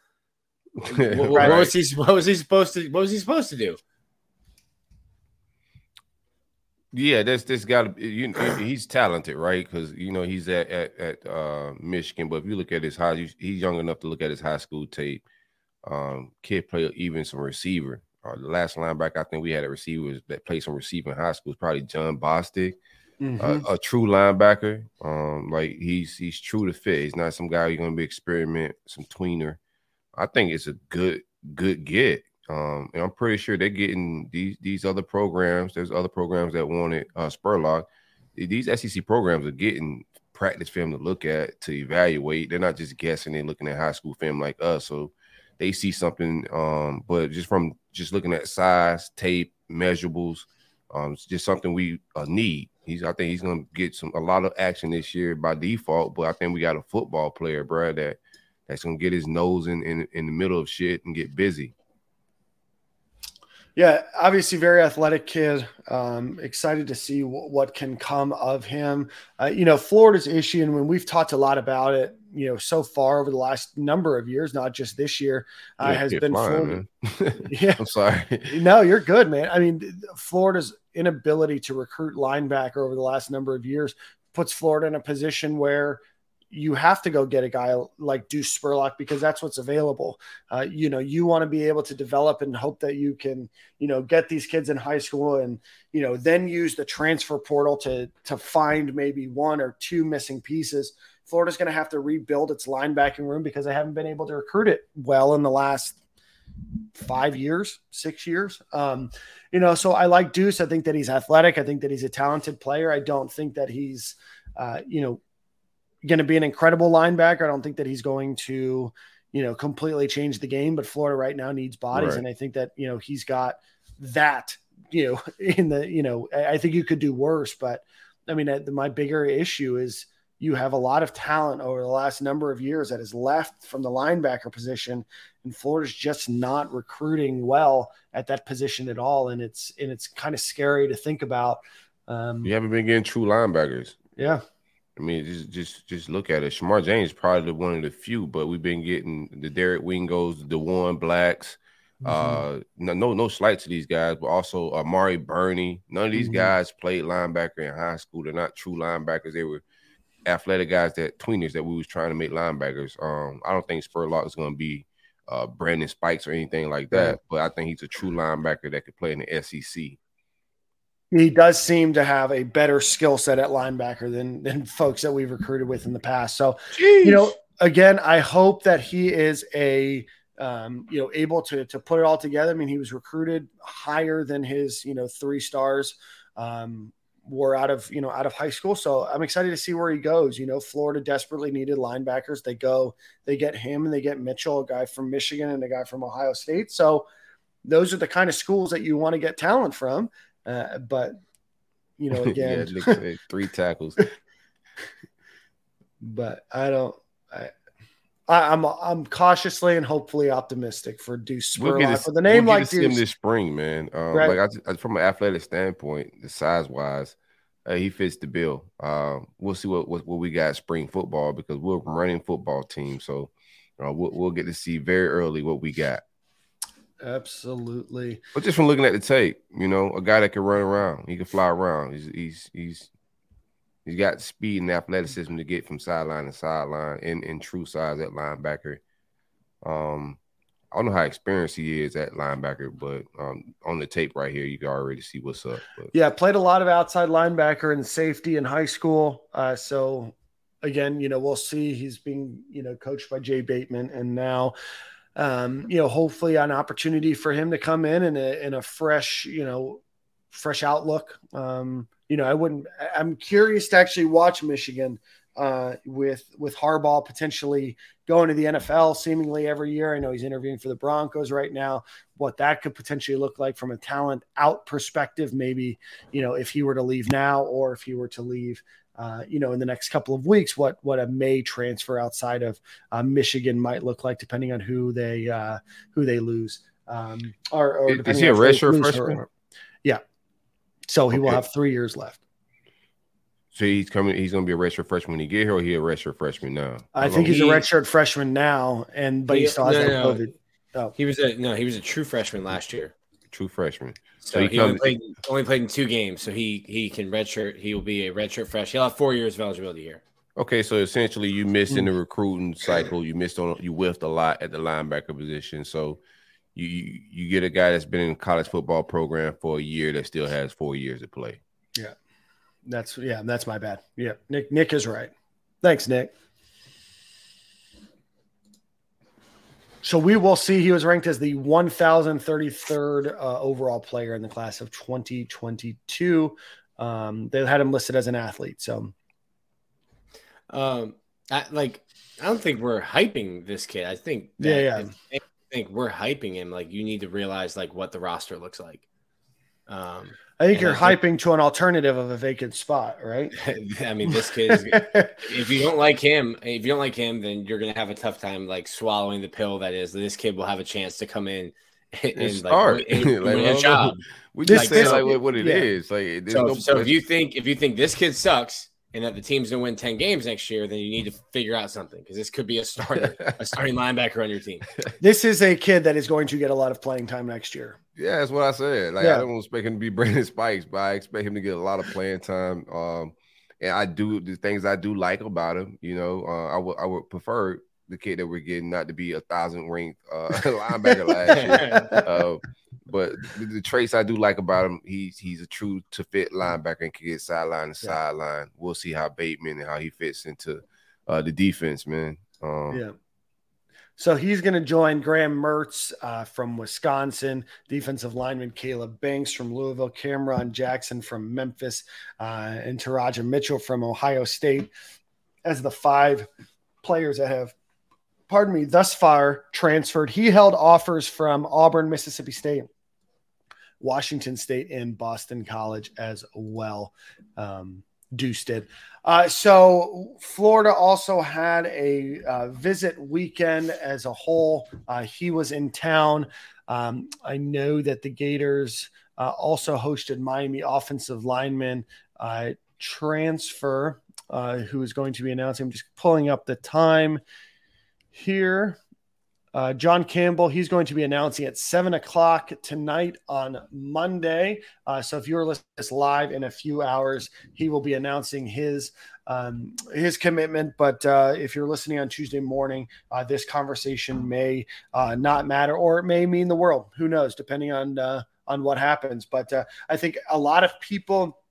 What, what- what Right. was he? What was he supposed to? What was he supposed to do?" Yeah, that's this got to you know he's talented, right? Because you know he's at at, at uh, Michigan, but if you look at his high, he's young enough to look at his high school tape. Um, kid play even some receiver. Uh, the last linebacker I think we had a receiver that played some receiver in high school was probably Jon Bostic, mhm. a, a true linebacker. Um, like he's he's true to fit. He's not some guy you're gonna be experiment, some tweener. I think it's a good good get. Um, and I'm pretty sure they're getting these these other programs. There's other programs that wanted uh, Spurlock. These SEC programs are getting practice film to look at to evaluate. They're not just guessing and looking at high school film like us. So they see something. Um, but just from just looking at size, tape, measurables, um, it's just something we uh, need. He's I think he's gonna get some a lot of action this year by default. But I think we got a football player, bro, that that's gonna get his nose in in, in the middle of shit and get busy. Yeah, obviously, very athletic kid. Um, excited to see w- what can come of him. Uh, you know, Florida's issue, and when we've talked a lot about it, you know, so far over the last number of years, not just this year, uh, has been flying, Florida. Yeah, I'm sorry. no, you're good, man. I mean, Florida's inability to recruit linebacker over the last number of years puts Florida in a position where you have to go get a guy like Deuce Spurlock because that's what's available. Uh, you know, you want to be able to develop and hope that you can, you know, get these kids in high school and, you know, then use the transfer portal to to find maybe one or two missing pieces. Florida's going to have to rebuild its linebacking room because they haven't been able to recruit it well in the last five years, six years. Um, you know, so I like Deuce. I think that he's athletic. I think that he's a talented player. I don't think that he's, uh, you know, going to be an incredible linebacker. I don't think that he's going to, you know, completely change the game. But Florida right now needs bodies, Right. and I think that you know he's got that. You know, in the you know, I think you could do worse. But I mean, my bigger issue is you have a lot of talent over the last number of years that has left from the linebacker position, and Florida's just not recruiting well at that position at all. And it's and it's kind of scary to think about. Um, You haven't been getting true linebackers. yeah. I mean, just just just look at it. Shamar James is probably one of the few, but we've been getting the Derek Wingos, the Diwun Blacks. Mm-hmm. Uh, no, no, no slight to these guys, but also Amari Burney. None of these Mhm. guys played linebacker in high school. They're not true linebackers. They were athletic guys that tweeners that we was trying to make linebackers. Um, I don't think Spurlock is going to be uh Brandon Spikes or anything like that, but I think he's a true linebacker that could play in the SEC. He does seem to have a better skill set at linebacker than than folks that we've recruited with in the past. So, you know, again, I hope that he is a um, you know, able to to put it all together. I mean, he was recruited higher than his you know three stars um, were out of you know out of high school. So I'm excited to see where he goes. You know, Florida desperately needed linebackers. They go, they get him, and they get Mitchell, a guy from Michigan, and a guy from Ohio State. So those are the kind of schools that you want to get talent from. Uh, but you know, again, yeah, three tackles. but I don't. I, I, am I'm, I'm cautiously and hopefully optimistic for Deuce Spurlock. We'll with a name we'll like Deuce, him this spring, man. Um, right. Like I, from an athletic standpoint, the size wise, uh, he fits the bill. Uh, we'll see what, what, what we got spring football because we're running football team, so uh, we'll, we'll get to see very early what we got. Absolutely. But just from looking at the tape, you know, a guy that can run around, he can fly around. He's he's he's he's got speed and athleticism to get from sideline to sideline in in true size at linebacker. Um, I don't know how experienced he is at linebacker, but um, on the tape right here, you can already see what's up. But. Yeah, played a lot of outside linebacker and safety in high school. Uh, so again, you know, we'll see. He's being you know coached by Jay Bateman, and now um, you know, hopefully an opportunity for him to come in and a, in a fresh, you know, fresh outlook. Um, you know, I wouldn't, I'm curious to actually watch Michigan uh, with, with Harbaugh potentially going to the NFL seemingly every year. I know he's interviewing for the Broncos right now, what that could potentially look like from a talent out perspective. Maybe, you know, if he were to leave now or if he were to leave uh, you know, in the next couple of weeks, what what a May transfer outside of uh, Michigan might look like, depending on who they uh, who they lose. Um, or, or is he a redshirt freshman? Or, yeah, so he okay. will have three years left. So he's coming. He's going to be a redshirt freshman when he get here, or he a redshirt freshman now. I think he's he, a redshirt freshman now, and but he, he still has no, no, COVID. Oh. He was a no. He was a true freshman last year true freshman. So, so he, he comes, only, played, only played in two games, so he he can redshirt. He will be a redshirt fresh. He'll have four years of eligibility here. Okay, so essentially you missed in the mm. recruiting cycle. You missed on you whiffed a lot at the linebacker position. So you you get a guy that's been in college football program for a year that still has four years to play. Yeah, that's yeah, that's my bad. Yeah, Nick Nick is right. Thanks, Nick. So we will see. He was ranked as the 1,033rd uh, overall player in the class of 2022. Um, they had him listed as an athlete. So, um, I, like, I don't think we're hyping this kid. I think, yeah, yeah. I think we're hyping him. Like, you need to realize like what the roster looks like. Um, I think you're I hyping to an alternative of a vacant spot, right? I mean, this kid. Is, if you don't like him, if you don't like him, then you're gonna have a tough time like swallowing the pill that is this kid will have a chance to come in and, and start like, and, like, a job. We just say like what, what it yeah. is. Like, so, no so if you think if you think this kid sucks and that the team's gonna win ten games next year, then you need to figure out something because this could be a starter, a starting linebacker on your team. This is a kid that is going to get a lot of playing time next year. Yeah, that's what I said. Like yeah. I don't expect him to be Brandon Spikes, but I expect him to get a lot of playing time. Um, and I do the things I do like about him. You know, uh, I would I would prefer the kid that we're getting not to be a thousand ranked uh, linebacker last year. Uh, but the, the, traits I do like about him, he's he's a true to fit linebacker and can get sideline to yeah. sideline. We'll see how Bateman and how he fits into uh, the defense, man. Um, yeah. So he's going to join Graham Mertz uh, from Wisconsin, defensive lineman Caleb Banks from Louisville, Cameron Jackson from Memphis, uh, and Teradja Mitchell from Ohio State as the five players that have, pardon me, thus far transferred. He held offers from Auburn, Mississippi State, Washington State, and Boston College as well. Um, Deuce did. Uh, so Florida also had a uh, visit weekend as a whole. Uh, he was in town. Um, I know that the Gators uh, also hosted Miami offensive lineman uh, transfer, uh, who is going to be announcing. I'm just pulling up the time here. Uh, John Campbell, he's going to be announcing at seven o'clock tonight on Monday. Uh, so if you're listening to this live in a few hours, he will be announcing his um, his commitment. But uh, if you're listening on Tuesday morning, uh, this conversation may uh, not matter, or it may mean the world. Who knows, depending on uh, on what happens. But uh I think a lot of people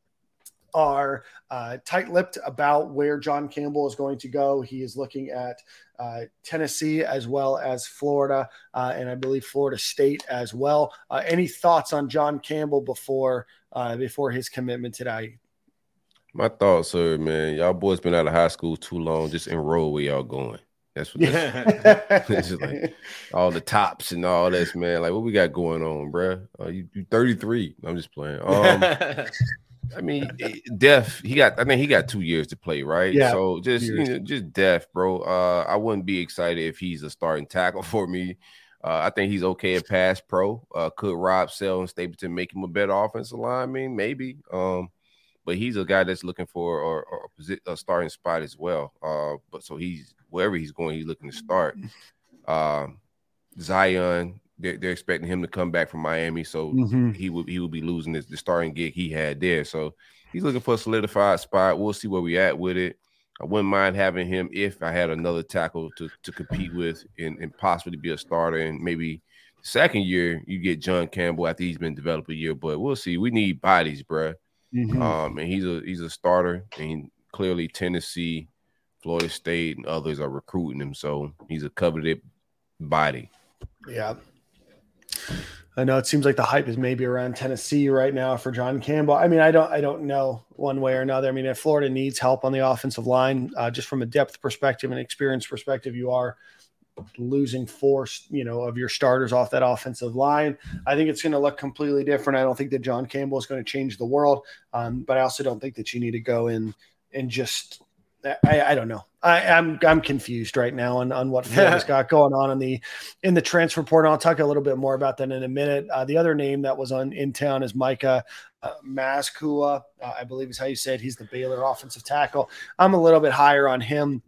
are uh, tight-lipped about where John Campbell is going to go. He is looking at uh, Tennessee as well as Florida, uh, and I believe Florida State as well. Uh, any thoughts on John Campbell before uh, before his commitment today? My thoughts, sir, man. Y'all boys been out of high school too long. Just enroll where y'all going. That's what it's just like all the tops and all this, man. Like what we got going on, bro? Uh, you, you 33. I'm just playing. Um, I mean, Def, he got. I think he got two years to play, right? Yeah, So just you know, just Def, bro. Uh, I wouldn't be excited if he's a starting tackle for me. Uh, I think he's okay at pass pro. Uh, could Rob Sale and Stapleton make him a better offensive lineman? Maybe. Um, but he's a guy that's looking for or, or a, starting spot as well. Uh, but so he's wherever he's going, he's looking to start. Um, Zion, they're, they're expecting him to come back from Miami, so Mhm. he would he would be losing his, the starting gig he had there. So he's looking for a solidified spot. We'll see where we at with it. I wouldn't mind having him if I had another tackle to, to compete with and, and possibly be a starter. And maybe second year you get John Campbell after he's been developed a year. But we'll see. We need bodies, bruh. Mhm. Um, and he's a he's a starter, and clearly Tennessee, Florida State, and others are recruiting him. So he's a coveted body. Yeah. I know it seems like the hype is maybe around Tennessee right now for John Campbell. I mean, I don't, I don't know one way or another. I mean, if Florida needs help on the offensive line, uh, just from a depth perspective and experience perspective, you are losing force, you know, of your starters off that offensive line. I think it's going to look completely different. I don't think that John Campbell is going to change the world, um, but I also don't think that you need to go in and just. I, I don't know. I, I'm I'm confused right now on, on what Florida's got going on in the in the transfer portal. I'll talk a little bit more about that in a minute. Uh, the other name that was on in town is Micah uh, Mazzccua, uh, I believe is how you said. He's the Baylor offensive tackle. I'm a little bit higher on him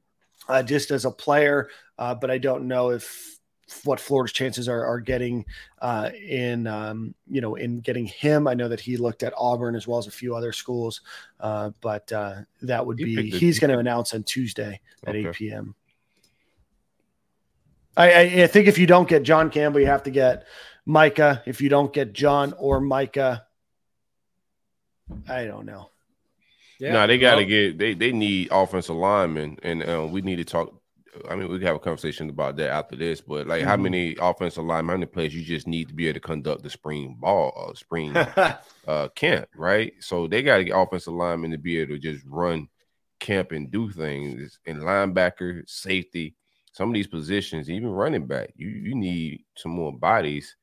uh, just as a player, uh, but I don't know if what Florida's chances are are getting uh, in um, you know in getting him. I know that he looked at Auburn as well as a few other schools, uh, but uh, that would He be picked a- he's going to announce on Tuesday at Okay. 8 p.m. I, I, I think if you don't get John Campbell, you have to get Micah. If you don't get John or Micah, I don't know. Yeah. no, they got to well, get they they need offensive linemen, and uh, we need to talk. I mean, we can have a conversation about that after this, but like, how Mhm. many offensive line how many players you just need to be able to conduct the spring ball, uh, spring uh, camp, right? So they got to get offensive linemen to be able to just run camp and do things. And linebacker, safety, some of these positions, even running back, you you need some more bodies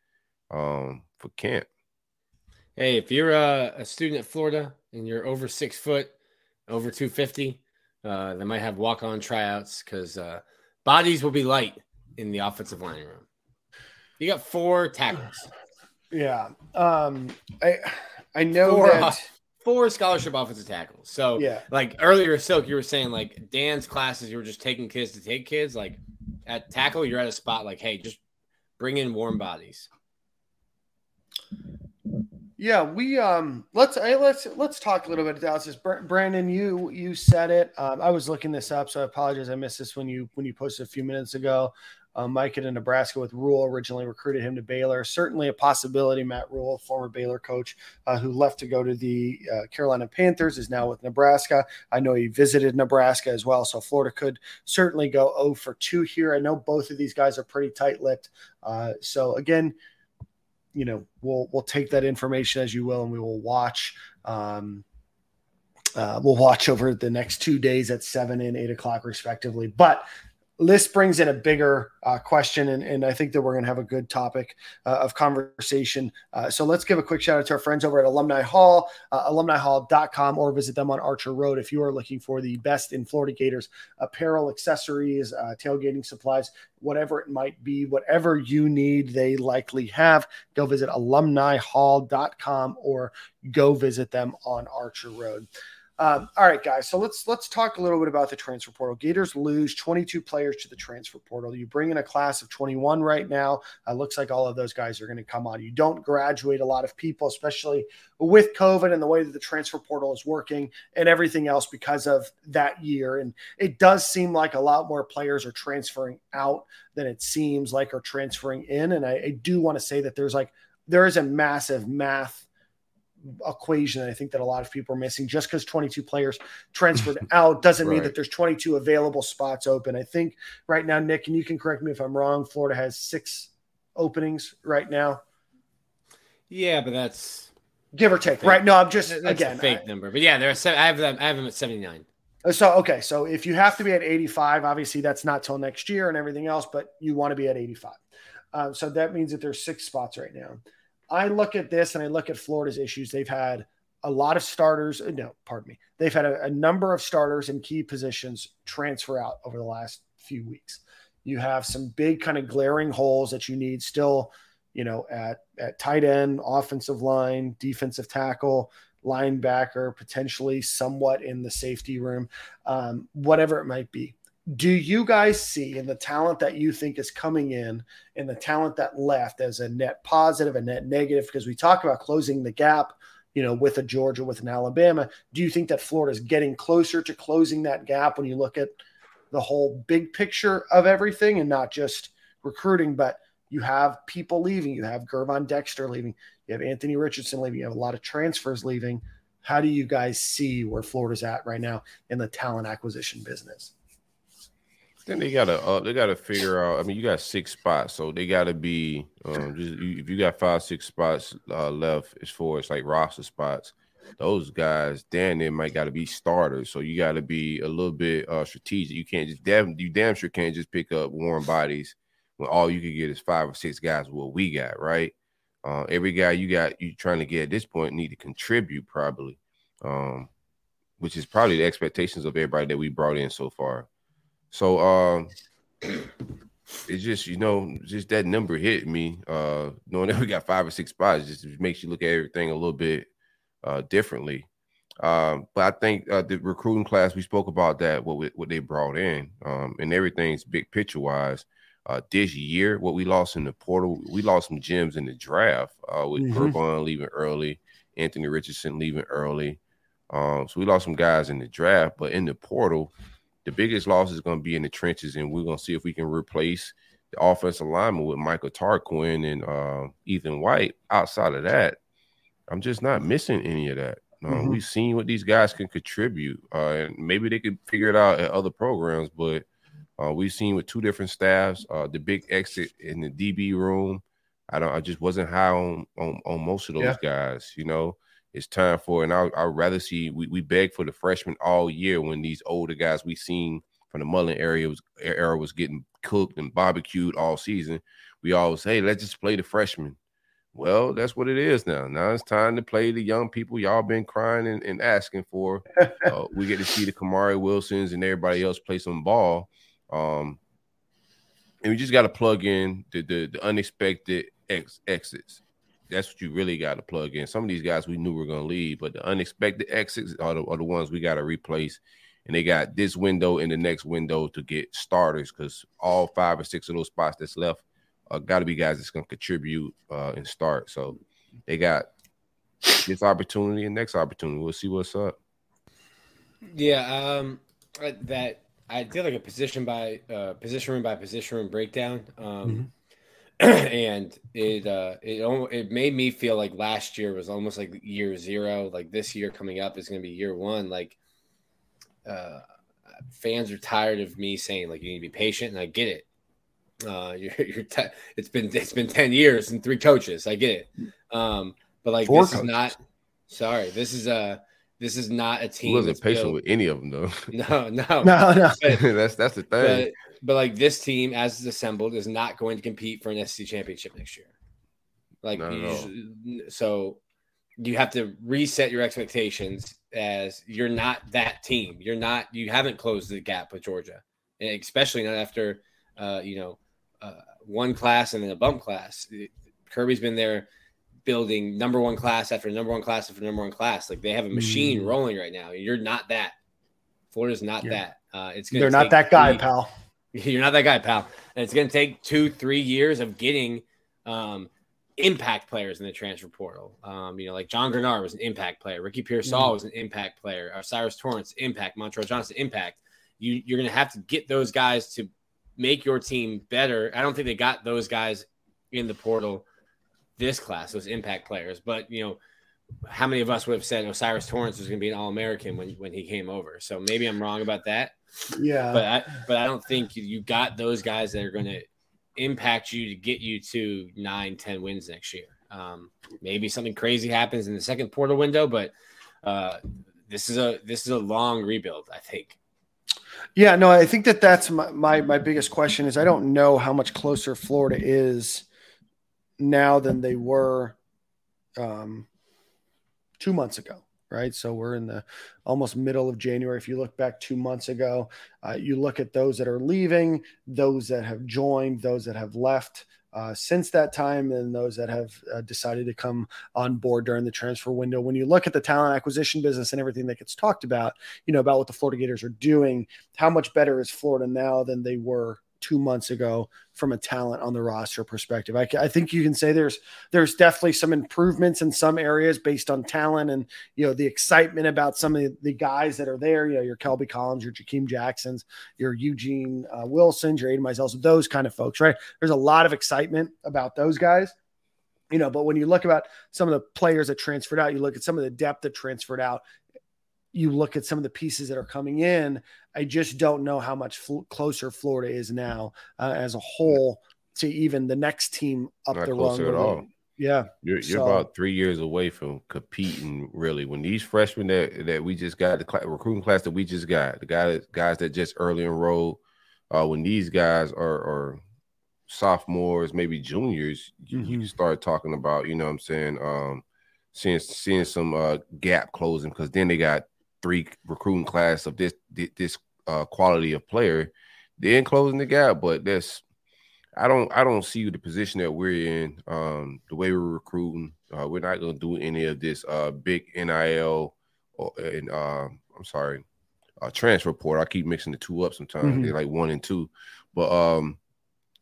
um, for camp. Hey, if you're a, a student at Florida and you're over six foot, over 250, uh, they might have walk on tryouts because uh, bodies will be light in the offensive line room. You got four tackles, Yeah. Um, I I know Four that. four scholarship offensive tackles. So, Yeah. like earlier, Silk, you were saying like Dan's classes, you were just taking kids to take kids. Like at tackle, you're at a spot like, hey, just bring in warm bodies. Yeah, we um let's let's let's talk a little bit about this. Brandon, you you said it. Um, I was looking this up, so I apologize. I missed this when you when you posted a few minutes ago. Um, Mike in Nebraska with Rhule originally recruited him to Baylor. Certainly a possibility. Matt Rhule, former Baylor coach, uh, who left to go to the uh, Carolina Panthers, is now with Nebraska. I know he visited Nebraska as well, so Florida could certainly go 0 for 2 here. I know both of these guys are pretty tight-lipped. Uh, so again, you know we'll we'll take that information as you will and we will watch um uh, we'll watch over the next two days at seven and eight o'clock respectively. But this brings in a bigger uh, question and, and i think that we're going to have a good topic uh, of conversation uh, so let's give a quick shout out to our friends over at alumni hall uh, alumnihall.com or visit them on archer road if you are looking for the best in florida gators apparel accessories uh, tailgating supplies whatever it might be, whatever you need, they likely have. Go visit alumnihall.com or go visit them on Archer Road. Um, all right, guys. So let's let's talk a little bit about the transfer portal. Gators lose 22 players to the transfer portal. You bring in a class of 21 right now. Uh, looks like all of those guys are going to come on. You don't graduate a lot of people, especially with COVID and the way that the transfer portal is working and everything else because of that year. And it does seem like a lot more players are transferring out than it seems like are transferring in. And I, I do want to say that there's like there is a massive math equation I think that a lot of people are missing. Just because 22 players transferred out doesn't mean that there's 22 available spots open. I think right now, Nick, and you can correct me if I'm wrong, Florida has six openings right now, Yeah, but that's give or take. Right? No, I'm just that's again. a fake I- number. But yeah, there are seven, I have them. I have them at seventy nine. so okay, so if you have to be at 85, obviously that's not till next year and everything else, but you want to be at 85. Um, so that means that there's six spots right now. I look at this and I look at Florida's issues. They've had a lot of starters. uh, No, pardon me. They've had a, a number of starters in key positions transfer out over the last few weeks. You have some big kind of glaring holes that you need still, you know, at at tight end, offensive line, defensive tackle, linebacker, potentially somewhat in the safety room, um, whatever it might be. Do you guys see in the talent that you think is coming in and the talent that left as a net positive, a net negative? Because we talk about closing the gap, you know, with a Georgia, with an Alabama. Do you think that Florida is getting closer to closing that gap when you look at the whole big picture of everything and not just recruiting, but you have people leaving. You have Gervon Dexter leaving. You have Anthony Richardson leaving. You have a lot of transfers leaving. How do you guys see where Florida's at right now in the talent acquisition business? Then they gotta uh, they gotta figure out. I mean, you got six spots, so they gotta be um, just if you got five six spots uh, left as far as like roster spots, those guys damn they might gotta be starters. So you gotta be a little bit uh, strategic. You can't just damn you damn sure can't just pick up warm bodies when all you can get is five or six guys. What we got, right? Uh, every guy you got you trying to get at this point need to contribute probably, um, which is probably the expectations of everybody that we brought in so far. So um it's just you know just that number hit me uh knowing that we got five or six spots just makes you look at everything a little bit uh differently um but i think uh the recruiting class we spoke about that what we, what they brought in um and everything's big picture wise uh this year what we lost in the portal we lost some gems in the draft uh with Mhm. Gervon leaving early anthony richardson leaving early um so we lost some guys in the draft but in the portal the biggest loss is going to be in the trenches, and we're going to see if we can replace the offensive lineman with Michael Tarquin and uh, Ethan White. Outside of that, I'm just not missing any of that. Um, Mhm. We've seen what these guys can contribute, uh, and maybe they could figure it out at other programs. But uh, we've seen with two different staffs, uh, the big exit in the DB room. I don't. I just wasn't high on on, on most of those Yeah. guys. You know, it's time for, and I I'd rather see we, we beg for the freshmen all year when these older guys we seen from the Mullen area was era was getting cooked and barbecued all season. We always say, let's just play the freshmen. Well, that's what it is now. Now it's time to play the young people y'all been crying and, and asking for. uh, we get to see the Kamari Wilsons and everybody else play some ball. Um, and we just got to plug in the, the, the unexpected ex- exits. That's what you really got to plug in. Some of these guys we knew were going to leave, but the unexpected exits are the, are the ones we got to replace. And they got this window and the next window to get starters because all five or six of those spots that's left uh, got to be guys that's going to contribute uh, and start. So they got this opportunity and next opportunity. We'll see what's up. Yeah, um, that I did like a position by uh, position room by position room breakdown, um, and it uh, it it made me feel like last year was almost like year zero. Like this year coming up is going to be year one. Like uh, fans are tired of me saying like you need to be patient, and I get it. Uh, you're, you're te- it's been it's been ten years and three coaches. I get it, um, but like Four this coaches. is not. Sorry, this is a this is not a He team. wasn't patient built- with any of them though. no, no, No, no. But, that's that's the thing. But, but like this team, as is assembled, is not going to compete for an SC championship next year. Like, Not you just- so you have to reset your expectations as you're not that team. You're not. You haven't closed the gap with Georgia, and especially not after uh, you know uh, one class and then a bump class. Kirby's been there building number one class after number one class after number one class. Like they have a machine Mm. rolling right now. You're not that. Florida's not Yeah. that. Uh, it's gonna They're not that guy, three- pal. You're not that guy, pal. And it's going to take two, three years of getting um, impact players in the transfer portal. Um, you know, like John Grenard was an impact player. Ricky Pearsall Mhm. was an impact player. Cyrus Torrence, impact. Montrell Johnson, impact. You, you're going to have to get those guys to make your team better. I don't think they got those guys in the portal this class, those impact players. But, you know, how many of us would have said O'Cyrus Torrence was going to be an All American when when he came over? So maybe I'm wrong about that. Yeah, but I but I don't think you got those guys that are going to impact you to get you to nine, 10 wins next year. Um, maybe something crazy happens in the second portal window, but uh, this is a this is a long rebuild. I think. Yeah, no, I think that that's my, my, my biggest question is I don't know how much closer Florida is now than they were um, two months ago, right? So we're in the almost middle of January. If you look back two months ago, uh, you look at those that are leaving, those that have joined, those that have left uh, since that time and those that have uh, decided to come on board during the transfer window. When you look at the talent acquisition business and everything that gets talked about, you know, about what the Florida Gators are doing, how much better is Florida now than they were two months ago from a talent on the roster perspective. I, I, think you can say there's there's definitely some improvements in some areas based on talent and you know the excitement about some of the, guys that are there. You know your Kelby Collins, your Jakeem Jacksons, your Eugene uh, Wilsons, your Aidan Mizell, those kind of folks. Right? There's a lot of excitement about those guys. You know, but when you look about some of the players that transferred out, you look at some of the depth that transferred out you look at some of the pieces that are coming in, I just don't know how much fl- closer Florida is now uh, as a whole to even the next team up Not the rung. at all. Yeah, You're, you're So- about three years away from competing really. When these freshmen that, that we just got, the cla recruiting class that we just got, the guys guys that just early enrolled, uh, when these guys are, are sophomores, maybe juniors, you, you start talking about, you know what I'm saying, um, seeing seeing some uh, gap closing because then they got three recruiting class of this this uh, quality of player, then closing the gap. But that's I don't I don't see the position that we're in. Um, the way we're recruiting, uh, we're not going to do any of this uh, big NIL or and uh, I'm sorry, uh, transfer portal. I keep mixing the two up sometimes. Mhm. They're like one and two, but um,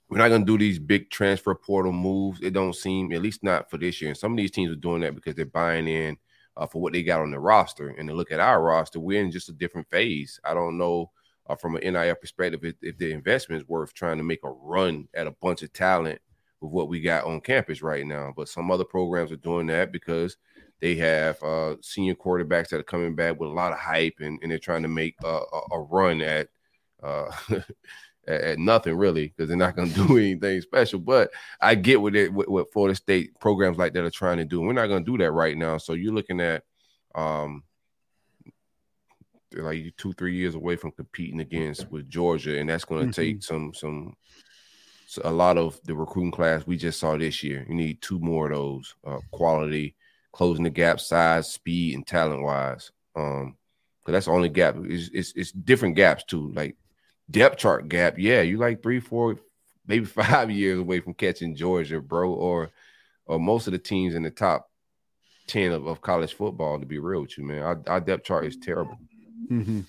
we're not going to do these big transfer portal moves. It don't seem, at least not for this year. And some of these teams are doing that because they're buying in uh, for what they got on the roster. And to look at our roster, we're in just a different phase. I don't know uh, from an NIL perspective if, if the investment is worth trying to make a run at a bunch of talent with what we got on campus right now. But some other programs are doing that because they have uh, senior quarterbacks that are coming back with a lot of hype and, and they're trying to make a, a, a run at uh, at, at nothing really because they're not going to do anything special. But I get what it what, what Florida State programs like that are trying to do. We're not going to do that right now. So you're looking at um like two three years away from competing against with Georgia, and that's going to take some some so a lot of the recruiting class we just saw this year. You need two more of those uh, quality, closing the gap, size, speed, and talent wise. Um, because that's the only gap. It's, it's it's different gaps too. Like depth chart gap, yeah, you like three, four, maybe five years away from catching Georgia, bro, or or most of the teams in the top ten of, of college football. To be real with you, man, our, our depth chart is terrible. Mm-hmm.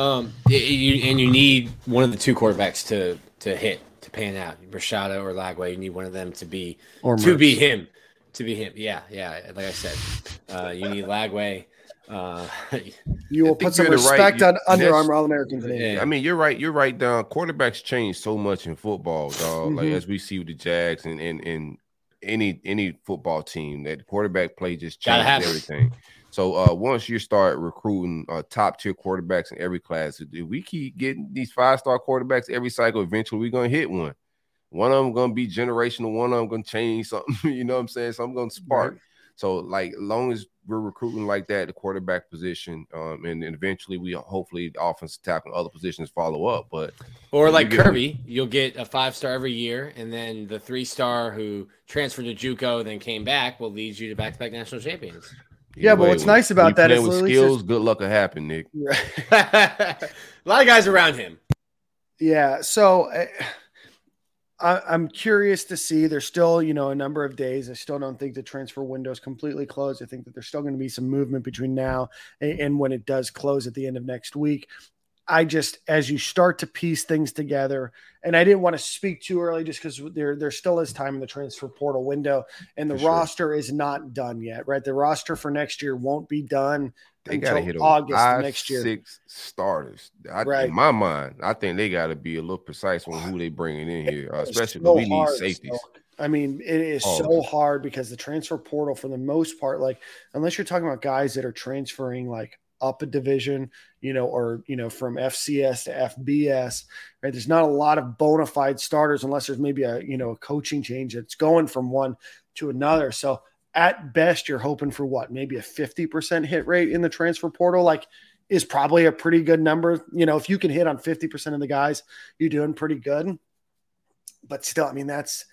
Um, y- you, and you need one of the two quarterbacks to to hit to pan out, Rashada or Lagway. You need one of them to be Or to be him, to be him. Yeah, yeah. Like I said, uh, you need Lagway. Uh, You will put some you're right- respect on Under Armour All Americans name. Yeah. I mean, you're right. You're right. Down quarterbacks change so much in football, dog. Like Mhm. as we see with the Jags and and, and any any football team, that quarterback play just Gotta changes everything. So uh, once you start recruiting uh, top tier quarterbacks in every class, if we keep getting these five star quarterbacks every cycle, eventually we're gonna hit one. One of them gonna be generational. One of them gonna change something. you know what I'm saying? So I'm gonna spark. So like, long as we're recruiting like that, the quarterback position, um, and, and eventually we hopefully the offensive tackle and other positions follow up. But or You like get- Kirby, you'll get a five star every year, and then the three star who transferred to JUCO then came back will lead you to back to back national champions. Yeah, but what's nice about when you that playing is with at least skills, good luck will happen, Nick. a lot of guys around him. Yeah. So uh, I, I'm curious to see. There's still, you know, a number of days. I still don't think the transfer window is completely closed. I think that there's still going to be some movement between now and, and when it does close at the end of next week. I just, as you start to piece things together, and I didn't want to speak too early just because there there still is time in the transfer portal window, and the For sure. roster is not done yet. Right, the roster for next year won't be done They got to hit on August five, next year. six starters. I, Right. In my mind, I think they got to be a little precise on who they bringing in here, uh, especially so we need safeties. so- I mean, it is of so hard because the transfer portal, for the most part, like unless you're talking about guys that are transferring like up a division, you know, or you know, from FCS to FBS, right? There's not a lot of bona fide starters unless there's maybe a you know a coaching change that's going from one to another. So at best, you're hoping for what? Maybe a 50% hit rate in the transfer portal, like is probably a pretty good number. You know, if you can hit on 50% of the guys, you're doing pretty good. But still, I mean, that's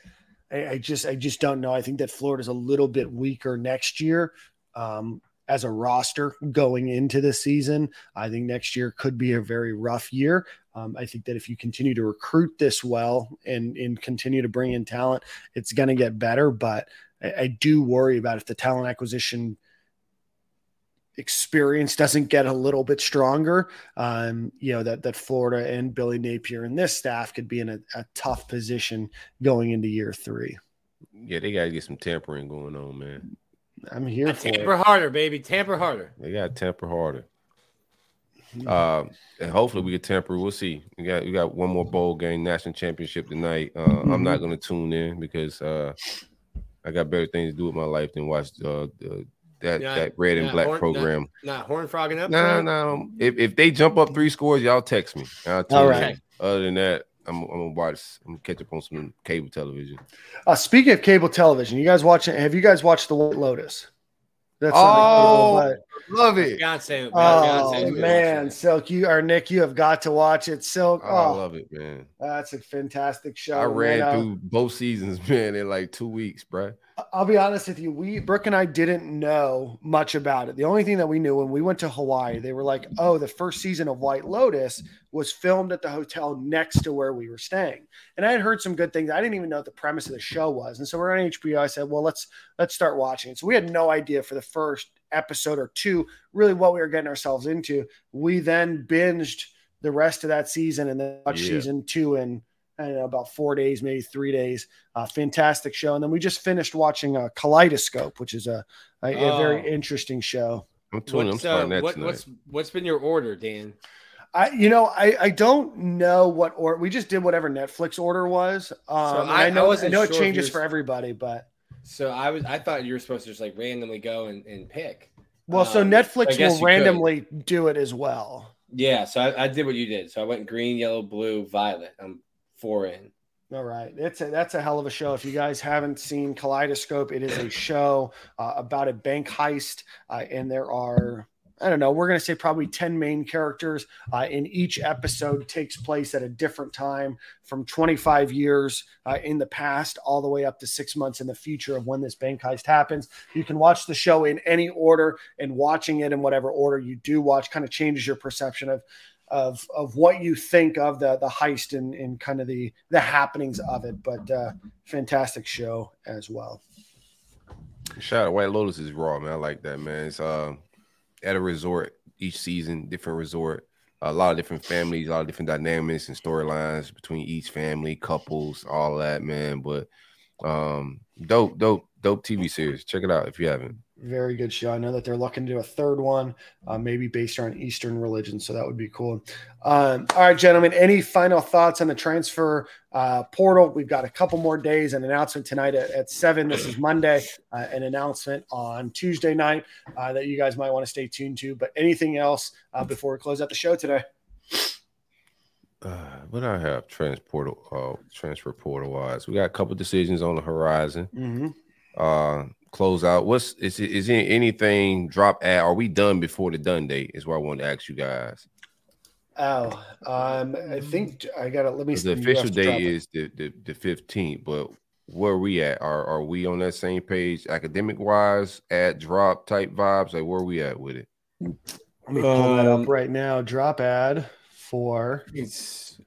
I, I just I just don't know. I think that Florida's a little bit weaker next year. Um, as a roster going into the season, I think next year could be a very rough year. Um, I think that if you continue to recruit this well and and continue to bring in talent, it's going to get better. But I, I do worry about if the talent acquisition experience doesn't get a little bit stronger, um, you know, that that Florida and Billy Napier and this staff could be in a, a tough position going into year three. Yeah, they gotta get some tampering going on, man. I'm here for Tamper it. harder, baby. Tamper harder. They gotta tamper harder. Hmm. Um, and hopefully we can temper. We'll see. We got we got one more bowl game, national championship tonight. Uh, Mm-hmm. I'm not gonna tune in because uh, I got better things to do with my life than watch uh, the, that Yeah, that red and black horn- program. Not horn frogging up. No, bro? no. If if they jump up three scores, y'all text me. I'll tell All you. right. Other than that, I'm, I'm gonna watch. I'm gonna catch up on some cable television. Uh, speaking of cable television, you guys watching? Have you guys watched The White Lotus? That's Oh, not a cable, Love it. Beyonce. but Beyonce oh is man, Silk, you or Nick, you have got to watch it. Silk, Oh, I oh, love it, man. that's a fantastic show. I ran man. Uh, through both seasons, man, in like two weeks, bruh. I'll be honest with you. We Brooke and I didn't know much about it. The only thing that we knew when we went to Hawaii, they were like, "Oh, the first season of White Lotus was filmed at the hotel next to where we were staying." And I had heard some good things. I didn't even know what the premise of the show was. And so we're on HBO. I said, "Well, let's let's start watching it." So we had no idea for the first episode or two really what we were getting ourselves into. We then binged the rest of that season and then watched Yeah. season two in I don't know, about four days, maybe three days. Uh, fantastic show. And then we just finished watching uh, Kaleidoscope, which is a, a, a very Oh. interesting show. I'm tuning. I'm What's, uh, starting that what, tonight. what's what's been your order, Dan? I, you know, I, I don't know what or we just did whatever Netflix order was. Um, and I- I, I know I, wasn't know it sure if changes yours- for everybody, but So I was I thought you were supposed to just like randomly go and, and pick. well, so Um, I Netflix will you could. randomly do it as well. Yeah, so I, I did what you did. So I went green, yellow, blue, violet. I'm four in. All right, it's a that's a hell of a show. If you guys haven't seen Kaleidoscope, it is a show uh, about a bank heist, uh, and there are I don't know. We're gonna say probably ten main characters, uh, each episode takes place at a different time, from 25 years uh, in the past all the way up to six months in the future of when this bank heist happens. You can watch the show in any order, and watching it in whatever order you do watch kind of changes your perception of of of what you think of the the heist and, and kind of the the happenings of it. But uh, fantastic show as well. Shout out White Lotus is raw, man. I like that, man. It's uh, at a resort each season, different resort, a lot of different families, a lot of different dynamics and storylines between each family, couples, all that, man. But um, dope, dope, dope TV series. Check it out if you haven't. Very good show. I know that they're looking to do a third one, uh, maybe based on Eastern religion. So that would be cool. Um, all right, gentlemen. Any final thoughts on the transfer uh, portal? We've got a couple more days. An announcement tonight at, at seven. This is Monday. Uh, an announcement on Tuesday night uh, that you guys might want to stay tuned to. But anything else uh, before we close out the show today? Uh, what do I have transport uh, transfer portal wise? We got a couple decisions on the horizon. Mm-hmm. uh close out what's is it is there anything drop at are we done before the done date is what i wanted to ask you guys Oh, um, I think I got to let me. 'Cause the official to drop date it. is the, the the 15th but where are we at are are we on that same page academic wise at drop type vibes like where are we at with it Let me pull that Um, up right now. Drop ad for It's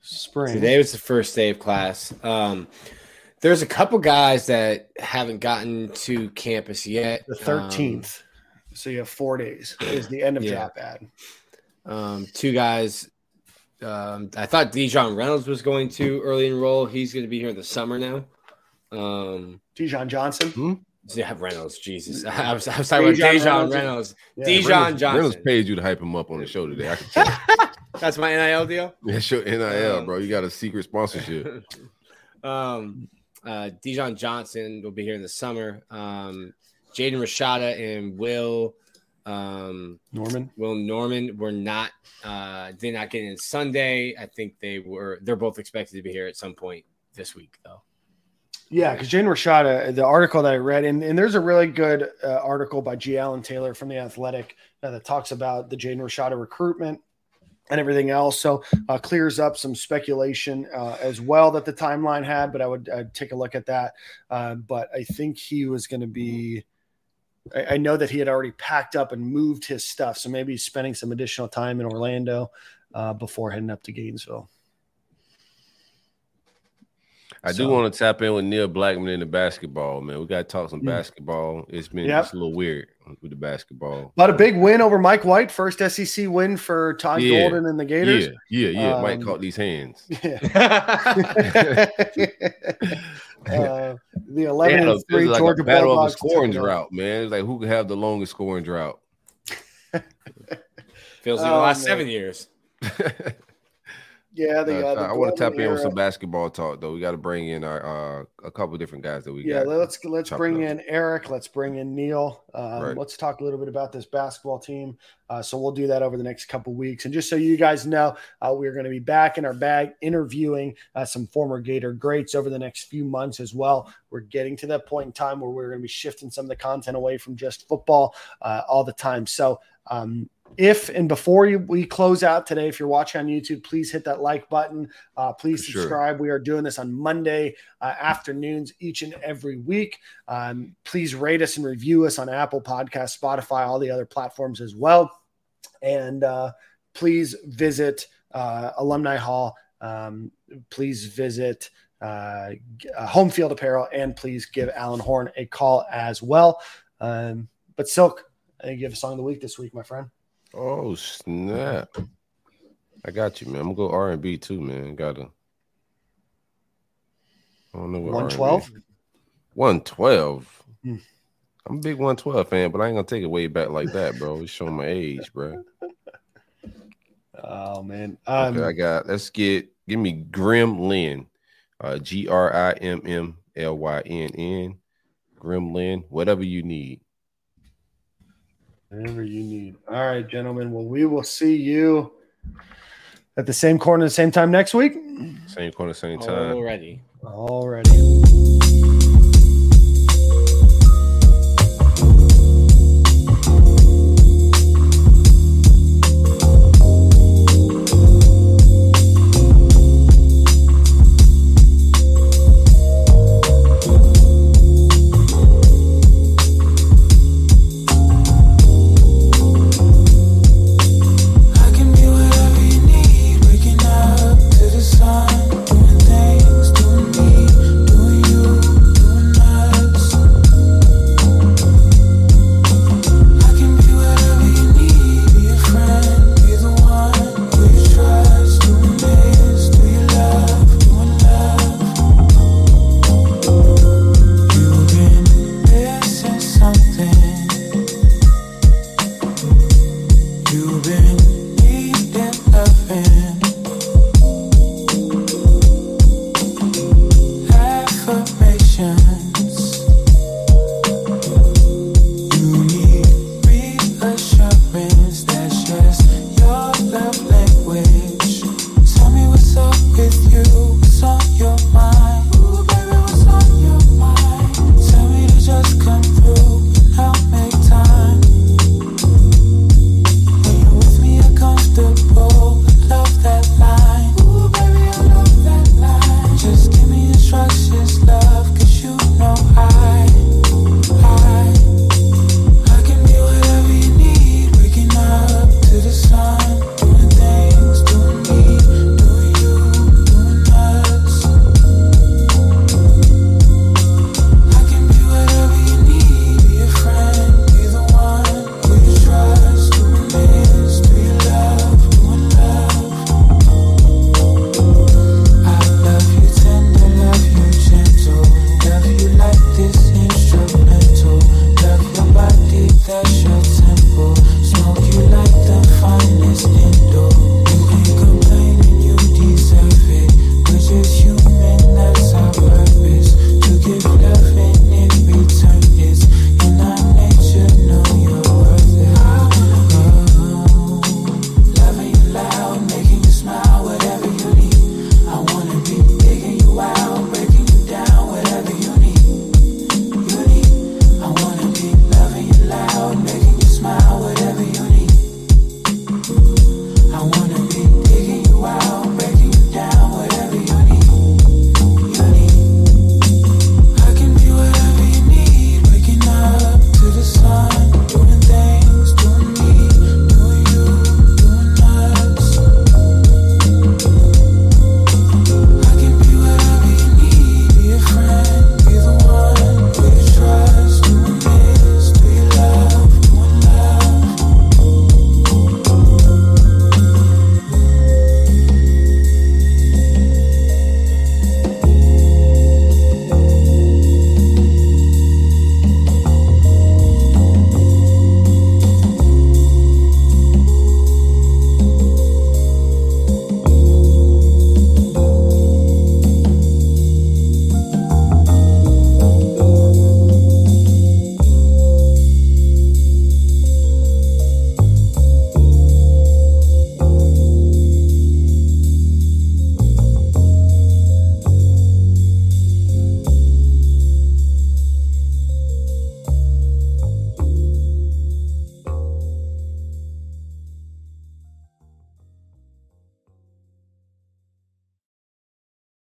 spring. today was the first day of class. Um, there's a couple guys that haven't gotten to campus yet. the thirteenth. so you have four days. Is the end of yeah. drop ad. Um, um, two guys. Um, I thought Daejon Reynolds was going to early enroll. He's going to be here in the summer now. Um, Daejon Johnson. Yeah, Reynolds. Jesus, I was, I was talking about Daejon Daejon Reynolds. Reynolds. Yeah. Daejon Reynolds, Johnson. Reynolds paid you to hype him up on the show today i can tell That's my NIL deal. that's your nil Um, bro you got a secret sponsorship um, uh, Daejon Johnson will be here in the summer. Um, Jaden Rashada and Will um, Norman. Will Norman were not uh, did not get in Sunday. I think they were. They're both expected to be here at some point this week, though. Yeah, because Jaden Rashada, the article that I read, and, and there's a really good uh, article by G. Allen Taylor from the Athletic uh, that talks about the Jaden Rashada recruitment and everything else. So uh, clears up some speculation uh, as well that the timeline had, but I would I'd take a look at that. Uh, but I think he was going to be. I, I know that he had already packed up and moved his stuff, so maybe he's spending some additional time in Orlando uh, before heading up to Gainesville. I So- do want to tap in with Neil Blackmon in the basketball, man. We got to talk some Mm. basketball. It's been Yep. just a little weird with the basketball. But a big win over Mike White, first SEC win for Todd Yeah. Golden and the Gators. Yeah, yeah, yeah. Mike Um, caught these hands. Yeah. Uh, the They 11 had a, and it 3 like Georgia a battle of a scoring drought, man. It's like who could have the longest scoring drought. Feels like the Oh, last man. seven years. Yeah, the, Uh, uh, I want to tap in with some basketball talk though. We got to bring in our uh, a couple of different guys that we Yeah, got. let's let's bring up. in Eric. Let's bring in Neil. Um, Right. Let's talk a little bit about this basketball team. Uh, so we'll do that over the next couple weeks. And just so you guys know, uh, we're going to be back in our bag interviewing uh, some former Gator greats over the next few months as well. We're getting to that point in time where we're going to be shifting some of the content away from just football uh, all the time. So um, if and before you, we close out today, if you're watching on YouTube, please hit that like button. Uh, please For sure. subscribe. We are doing this on Monday uh, afternoons each and every week. Um, please rate us and review us on Apple Podcast, Spotify, all the other platforms as well. And uh, please visit uh, Alumni Hall. Um, please visit uh, uh, Home Field Apparel, and please give Alan Horn a call as well. Um, but Silk, I think you have a song of the week this week, my friend. Oh snap! I got you, man. I'm gonna go R and B too, man. Gotta. I don't know what One twelve. One twelve. Hmm. I'm a big one twelve fan, but I ain't gonna take it way back like that, bro. It's showing my age, bro. Oh man. Um, okay, I got. Let's get. Give me Grim Lynn. Uh, G R I M M L Y N N. Grim Lynn. Whatever you need. Whatever you need. All right, gentlemen. Well, we will see you at the same corner, the same time next week. Same corner, same time. Already. Alrighty.